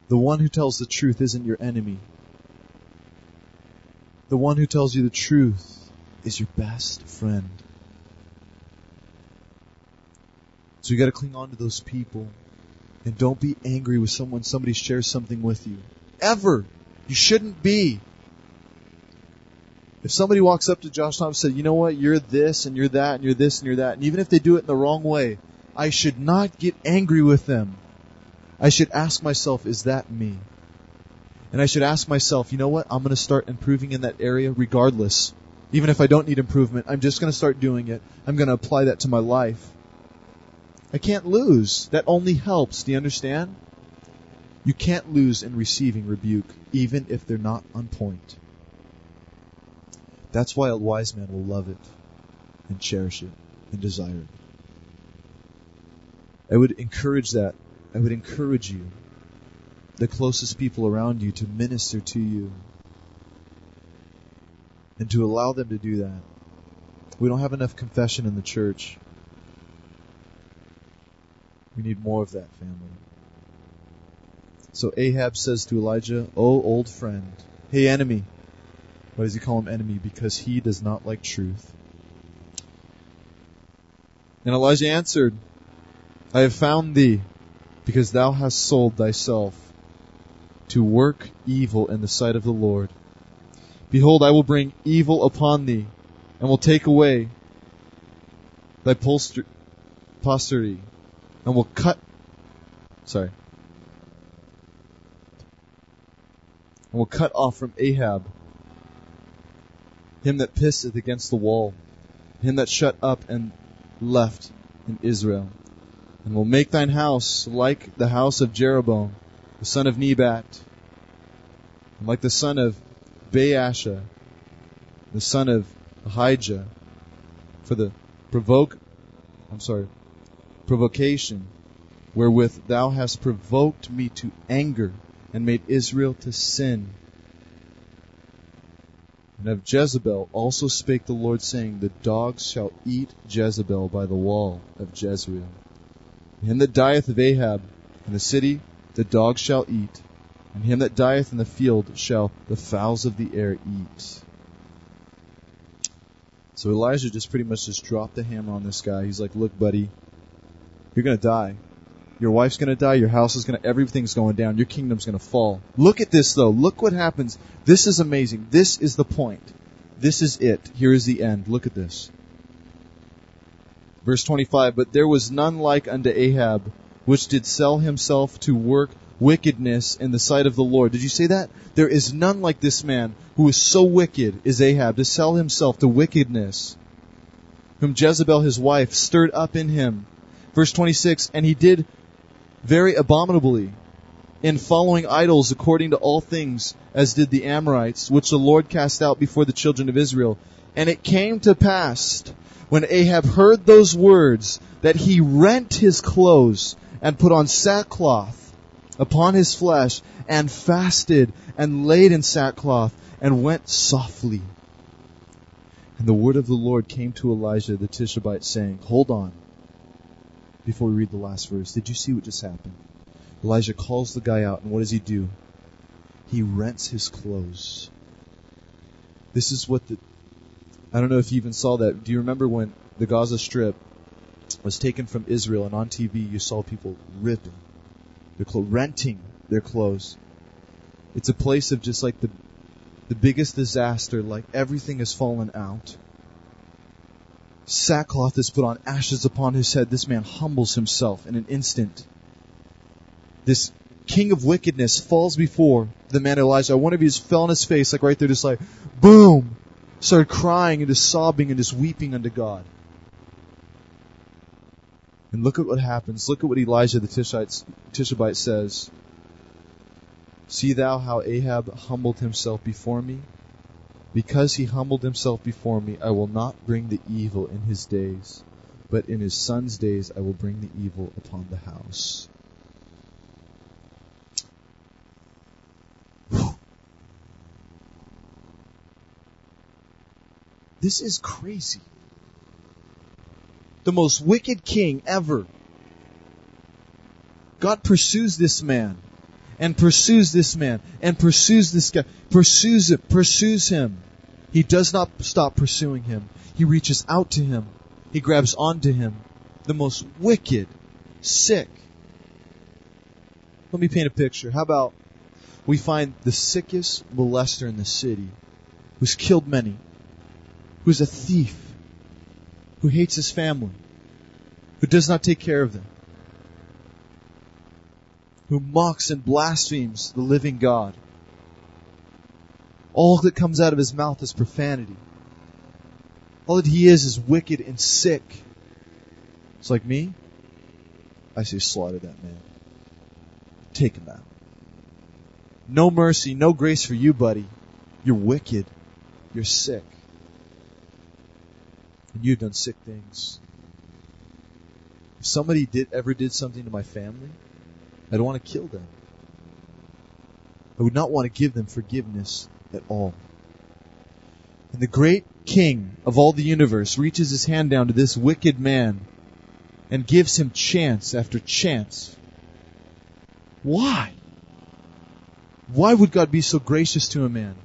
The one who tells the truth isn't your enemy. The one who tells you the truth is your best friend. So you gotta cling on to those people. And don't be angry with someone somebody shares something with you. Ever. You shouldn't be. If somebody walks up to Josh and said, you know what, you're this and you're that and you're this and you're that, and even if they do it in the wrong way, I should not get angry with them. I should ask myself, is that me? And I should ask myself, you know what, I'm gonna start improving in that area regardless. Even if I don't need improvement, I'm just going to start doing it. I'm going to apply that to my life. I can't lose. That only helps. Do you understand? You can't lose in receiving rebuke, even if they're not on point. That's why a wise man will love it and cherish it and desire it. I would encourage that. I would encourage you, the closest people around you, to minister to you and to allow them to do that. We don't have enough confession in the church. We need more of that, family. So Ahab says to Elijah, O old friend, hey enemy. Why does he call him enemy? Because he does not like truth. And Elijah answered, I have found thee, because thou hast sold thyself to work evil in the sight of the Lord Behold, I will bring evil upon thee, and will take away thy posterity, and will cut, sorry, and will cut off from Ahab him that pisseth against the wall, him that shut up and left in Israel, and will make thine house like the house of Jeroboam, the son of Nebat, and like the son of Baasha, the son of Ahijah, for the provoke, I'm sorry, provocation wherewith thou hast provoked me to anger and made Israel to sin. And of Jezebel also spake the Lord, saying, The dogs shall eat Jezebel by the wall of Jezreel. Him that dieth of Ahab in the city, the dogs shall eat, and him that dieth in the field shall the fowls of the air eat. So Elijah just pretty much just dropped the hammer on this guy. He's like, look, buddy, you're gonna die. Your wife's gonna die, your house is gonna, everything's going down, your kingdom's gonna fall. Look at this though, look what happens. This is amazing. This is the point. This is it. Here is the end. Look at this. Verse 25, but there was none like unto Ahab, which did sell himself to work wickedness in the sight of the Lord. Did you say that? There is none like this man who is so wicked as Ahab to sell himself to wickedness, whom Jezebel his wife stirred up in him. Verse 26, and he did very abominably in following idols according to all things, as did the Amorites, which the Lord cast out before the children of Israel. And it came to pass, when Ahab heard those words, that he rent his clothes and put on sackcloth upon his flesh and fasted and laid in sackcloth and went softly. And the word of the Lord came to Elijah the Tishbite saying, hold on. Before we read the last verse, did you see what just happened? Elijah calls the guy out and what does he do? He rents his clothes. This is what the, I don't know if you even saw that. Do you remember when the Gaza Strip was taken from Israel and on TV you saw people ripping their clothes, renting their clothes. It's a place of just like the, the biggest disaster, like everything has fallen out. Sackcloth is put on, ashes upon his head. This man humbles himself in an instant. This king of wickedness falls before the man Elijah. One of you just fell on his face, like right there, just like, boom! Started crying and just sobbing and just weeping unto God. And look at what happens. Look at what Elijah the Tishbite says. See thou how Ahab humbled himself before me? Because he humbled himself before me, I will not bring the evil in his days, but in his son's days I will bring the evil upon the house. This is crazy. The most wicked king ever. God pursues this man and pursues this man and pursues this guy, pursues it, pursues him. He does not stop pursuing him. He reaches out to him. He grabs onto him. The most wicked, sick. Let me paint a picture. How about we find the sickest molester in the city who's killed many, who's a thief, who hates his family, who does not take care of them, who mocks and blasphemes the living God. All that comes out of his mouth is profanity. All that he is is wicked and sick. It's like me. I say slaughter that man. Take him out. No mercy, no grace for you, buddy. You're wicked. You're sick and you've done sick things. If somebody did ever did something to my family, I'd want to kill them. I would not want to give them forgiveness at all. And the great king of all the universe reaches his hand down to this wicked man and gives him chance after chance. Why? Why would God be so gracious to a man?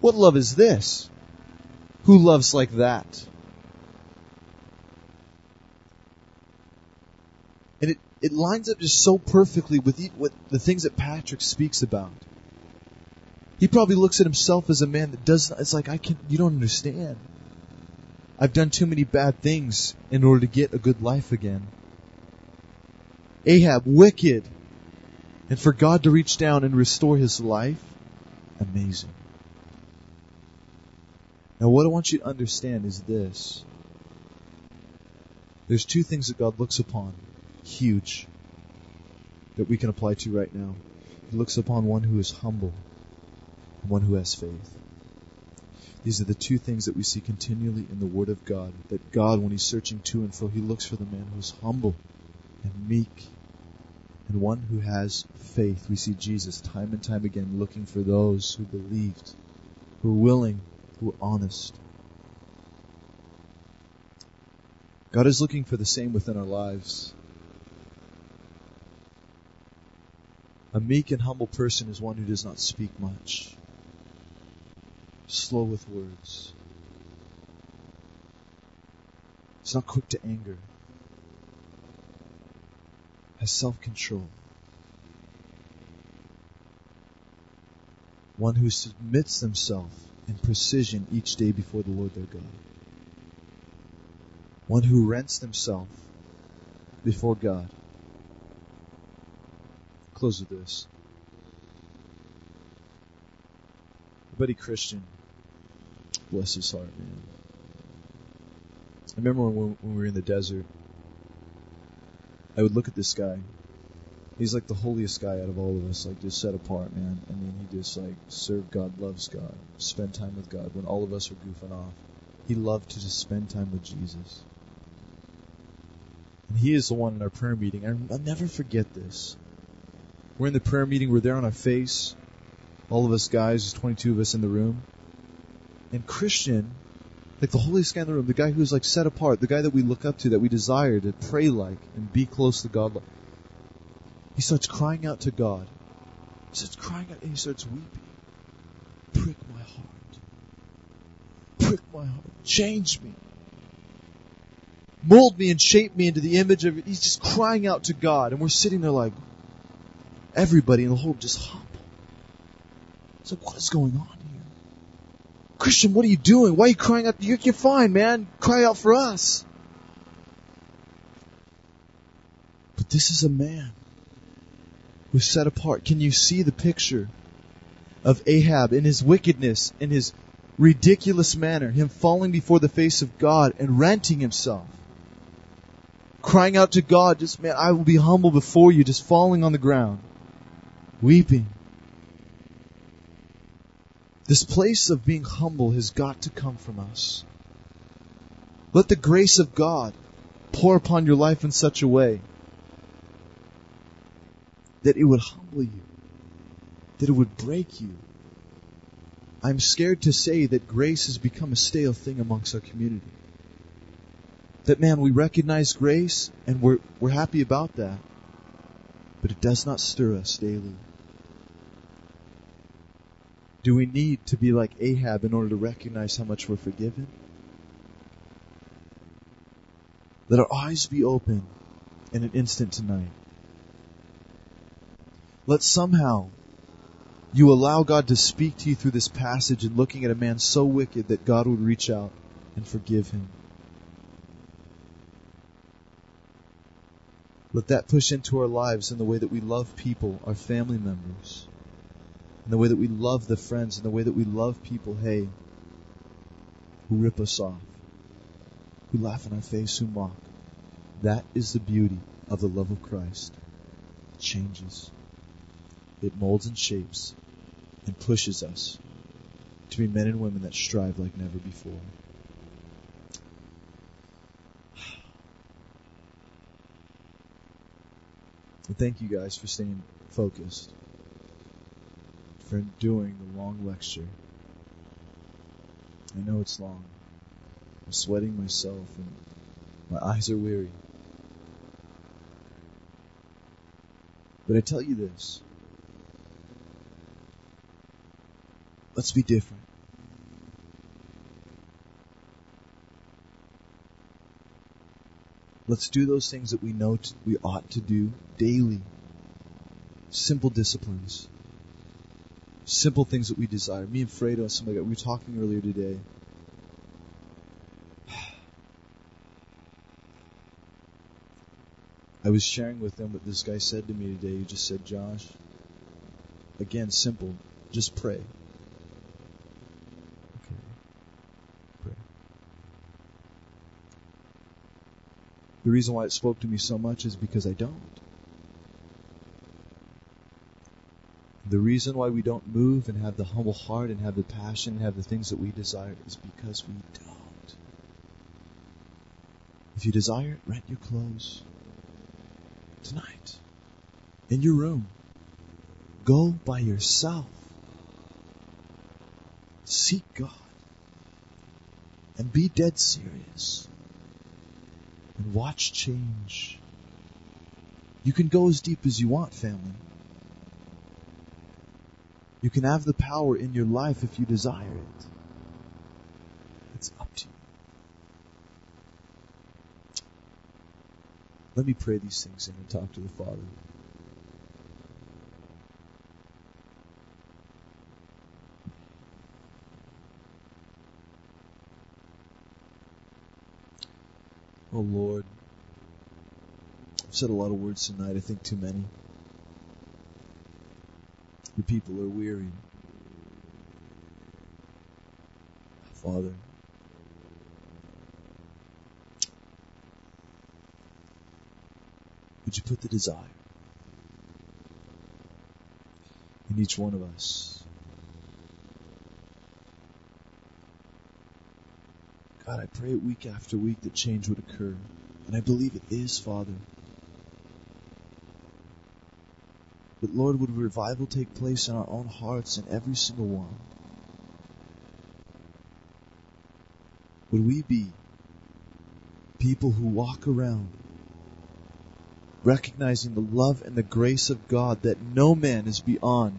What love is this? Who loves like that? It, lines up just so perfectly with the, with the things that Patrick speaks about. He probably looks at himself as a man that does, it's like, I can, you don't understand. I've done too many bad things in order to get a good life again. Ahab, wicked. And for God to reach down and restore his life, amazing. Now what I want you to understand is this. There's two things that God looks upon huge that we can apply to right now. He looks upon one who is humble and one who has faith. These are the two things that we see continually in the Word of God. That God, when He's searching to and fro, He looks for the man who is humble and meek and one who has faith. We see Jesus time and time again looking for those who believed, who are willing, who are honest. God is looking for the same within our lives. A meek and humble person is one who does not speak much, slow with words, is not quick to anger, has self control. One who submits themselves in precision each day before the Lord their God. One who rents themselves before God close with this. buddy Christian, bless his heart, man. I remember when, we were in the desert, I would look at this guy. He's like the holiest guy out of all of us, like just set apart, man. I mean, he just like served God, loves God, spend time with God. When all of us were goofing off, he loved to just spend time with Jesus. And he is the one in our prayer meeting. I'll never forget this. We're in the prayer meeting. We're there on our face. All of us guys, there's 22 of us in the room. And Christian, like the holiest guy in the room, the guy who's like set apart, the guy that we look up to, that we desire to pray like and be close to God. Like, he starts crying out to God. He starts crying out and he starts weeping. Prick my heart. Prick my heart. Change me. Mold me and shape me into the image of. He's just crying out to God. And we're sitting there like, everybody in the whole just humble. It's like, what is going on here? Christian, what are you doing? Why are you crying out? You're, you're fine, man. Cry out for us. But this is a man who's set apart. Can you see the picture of Ahab in his wickedness, in his ridiculous manner, him falling before the face of God and renting himself? Crying out to God, just, man, I will be humble before you, just falling on the ground, weeping. This place of being humble has got to come from us. Let the grace of God pour upon your life in such a way that it would humble you, that it would break you. I'm scared to say that grace has become a stale thing amongst our community. That man, we recognize grace and we're, we're happy about that, but it does not stir us daily. Do we need to be like Ahab in order to recognize how much we're forgiven? Let our eyes be open in an instant tonight. Let somehow you allow God to speak to you through this passage and looking at a man so wicked that God would reach out and forgive him. Let that push into our lives in the way that we love people, our family members, in the way that we love the friends, and the way that we love people, hey, who rip us off, who laugh in our face, who mock. That is the beauty of the love of Christ. It changes. It molds and shapes and pushes us to be men and women that strive like never before. And thank you guys for staying focused, for enduring the long lecture. I know it's long. I'm sweating myself and my eyes are weary. But I tell you this Let's be different. Let's do those things that we know t- we ought to do daily. Simple disciplines. Simple things that we desire. Me and Fredo, and somebody, we were talking earlier today. I was sharing with them what this guy said to me today. He just said, Josh, again, simple, just pray. Okay. pray. The reason why it spoke to me so much is because I don't. The reason why we don't move and have the humble heart and have the passion and have the things that we desire is because we don't. If you desire it, rent your clothes tonight in your room. Go by yourself. Seek God and be dead serious and watch change. You can go as deep as you want, family. You can have the power in your life if you desire it. It's up to you. Let me pray these things in and talk to the Father. Oh Lord, I've said a lot of words tonight, I think too many. Your people are weary. Father, would you put the desire in each one of us? God, I pray week after week that change would occur. And I believe it is, Father. But Lord, would revival take place in our own hearts in every single one? Would we be people who walk around recognizing the love and the grace of God that no man is beyond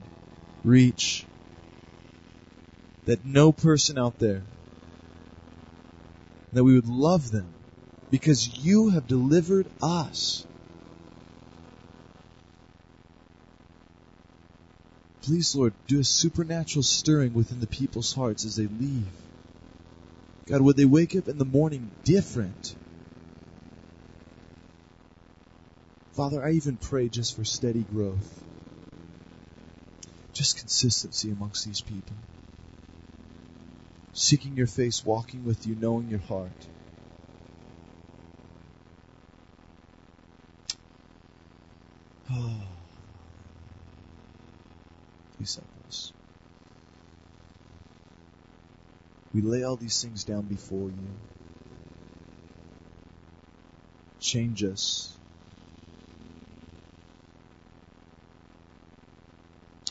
reach? That no person out there that we would love them because you have delivered us. Please, Lord, do a supernatural stirring within the people's hearts as they leave. God, would they wake up in the morning different? Father, I even pray just for steady growth, just consistency amongst these people. Seeking your face, walking with you, knowing your heart. Oh. Please help us. We lay all these things down before you. Change us.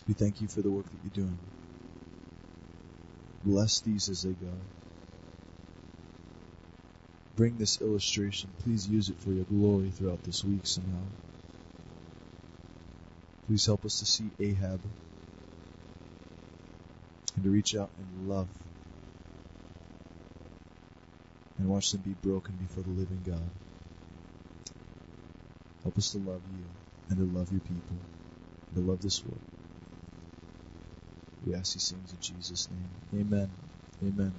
We thank you for the work that you're doing. Bless these as they go. Bring this illustration. Please use it for your glory throughout this week somehow. Please help us to see Ahab and to reach out in love and watch them be broken before the living God. Help us to love you and to love your people and to love this world. We ask these things in Jesus' name. Amen. Amen.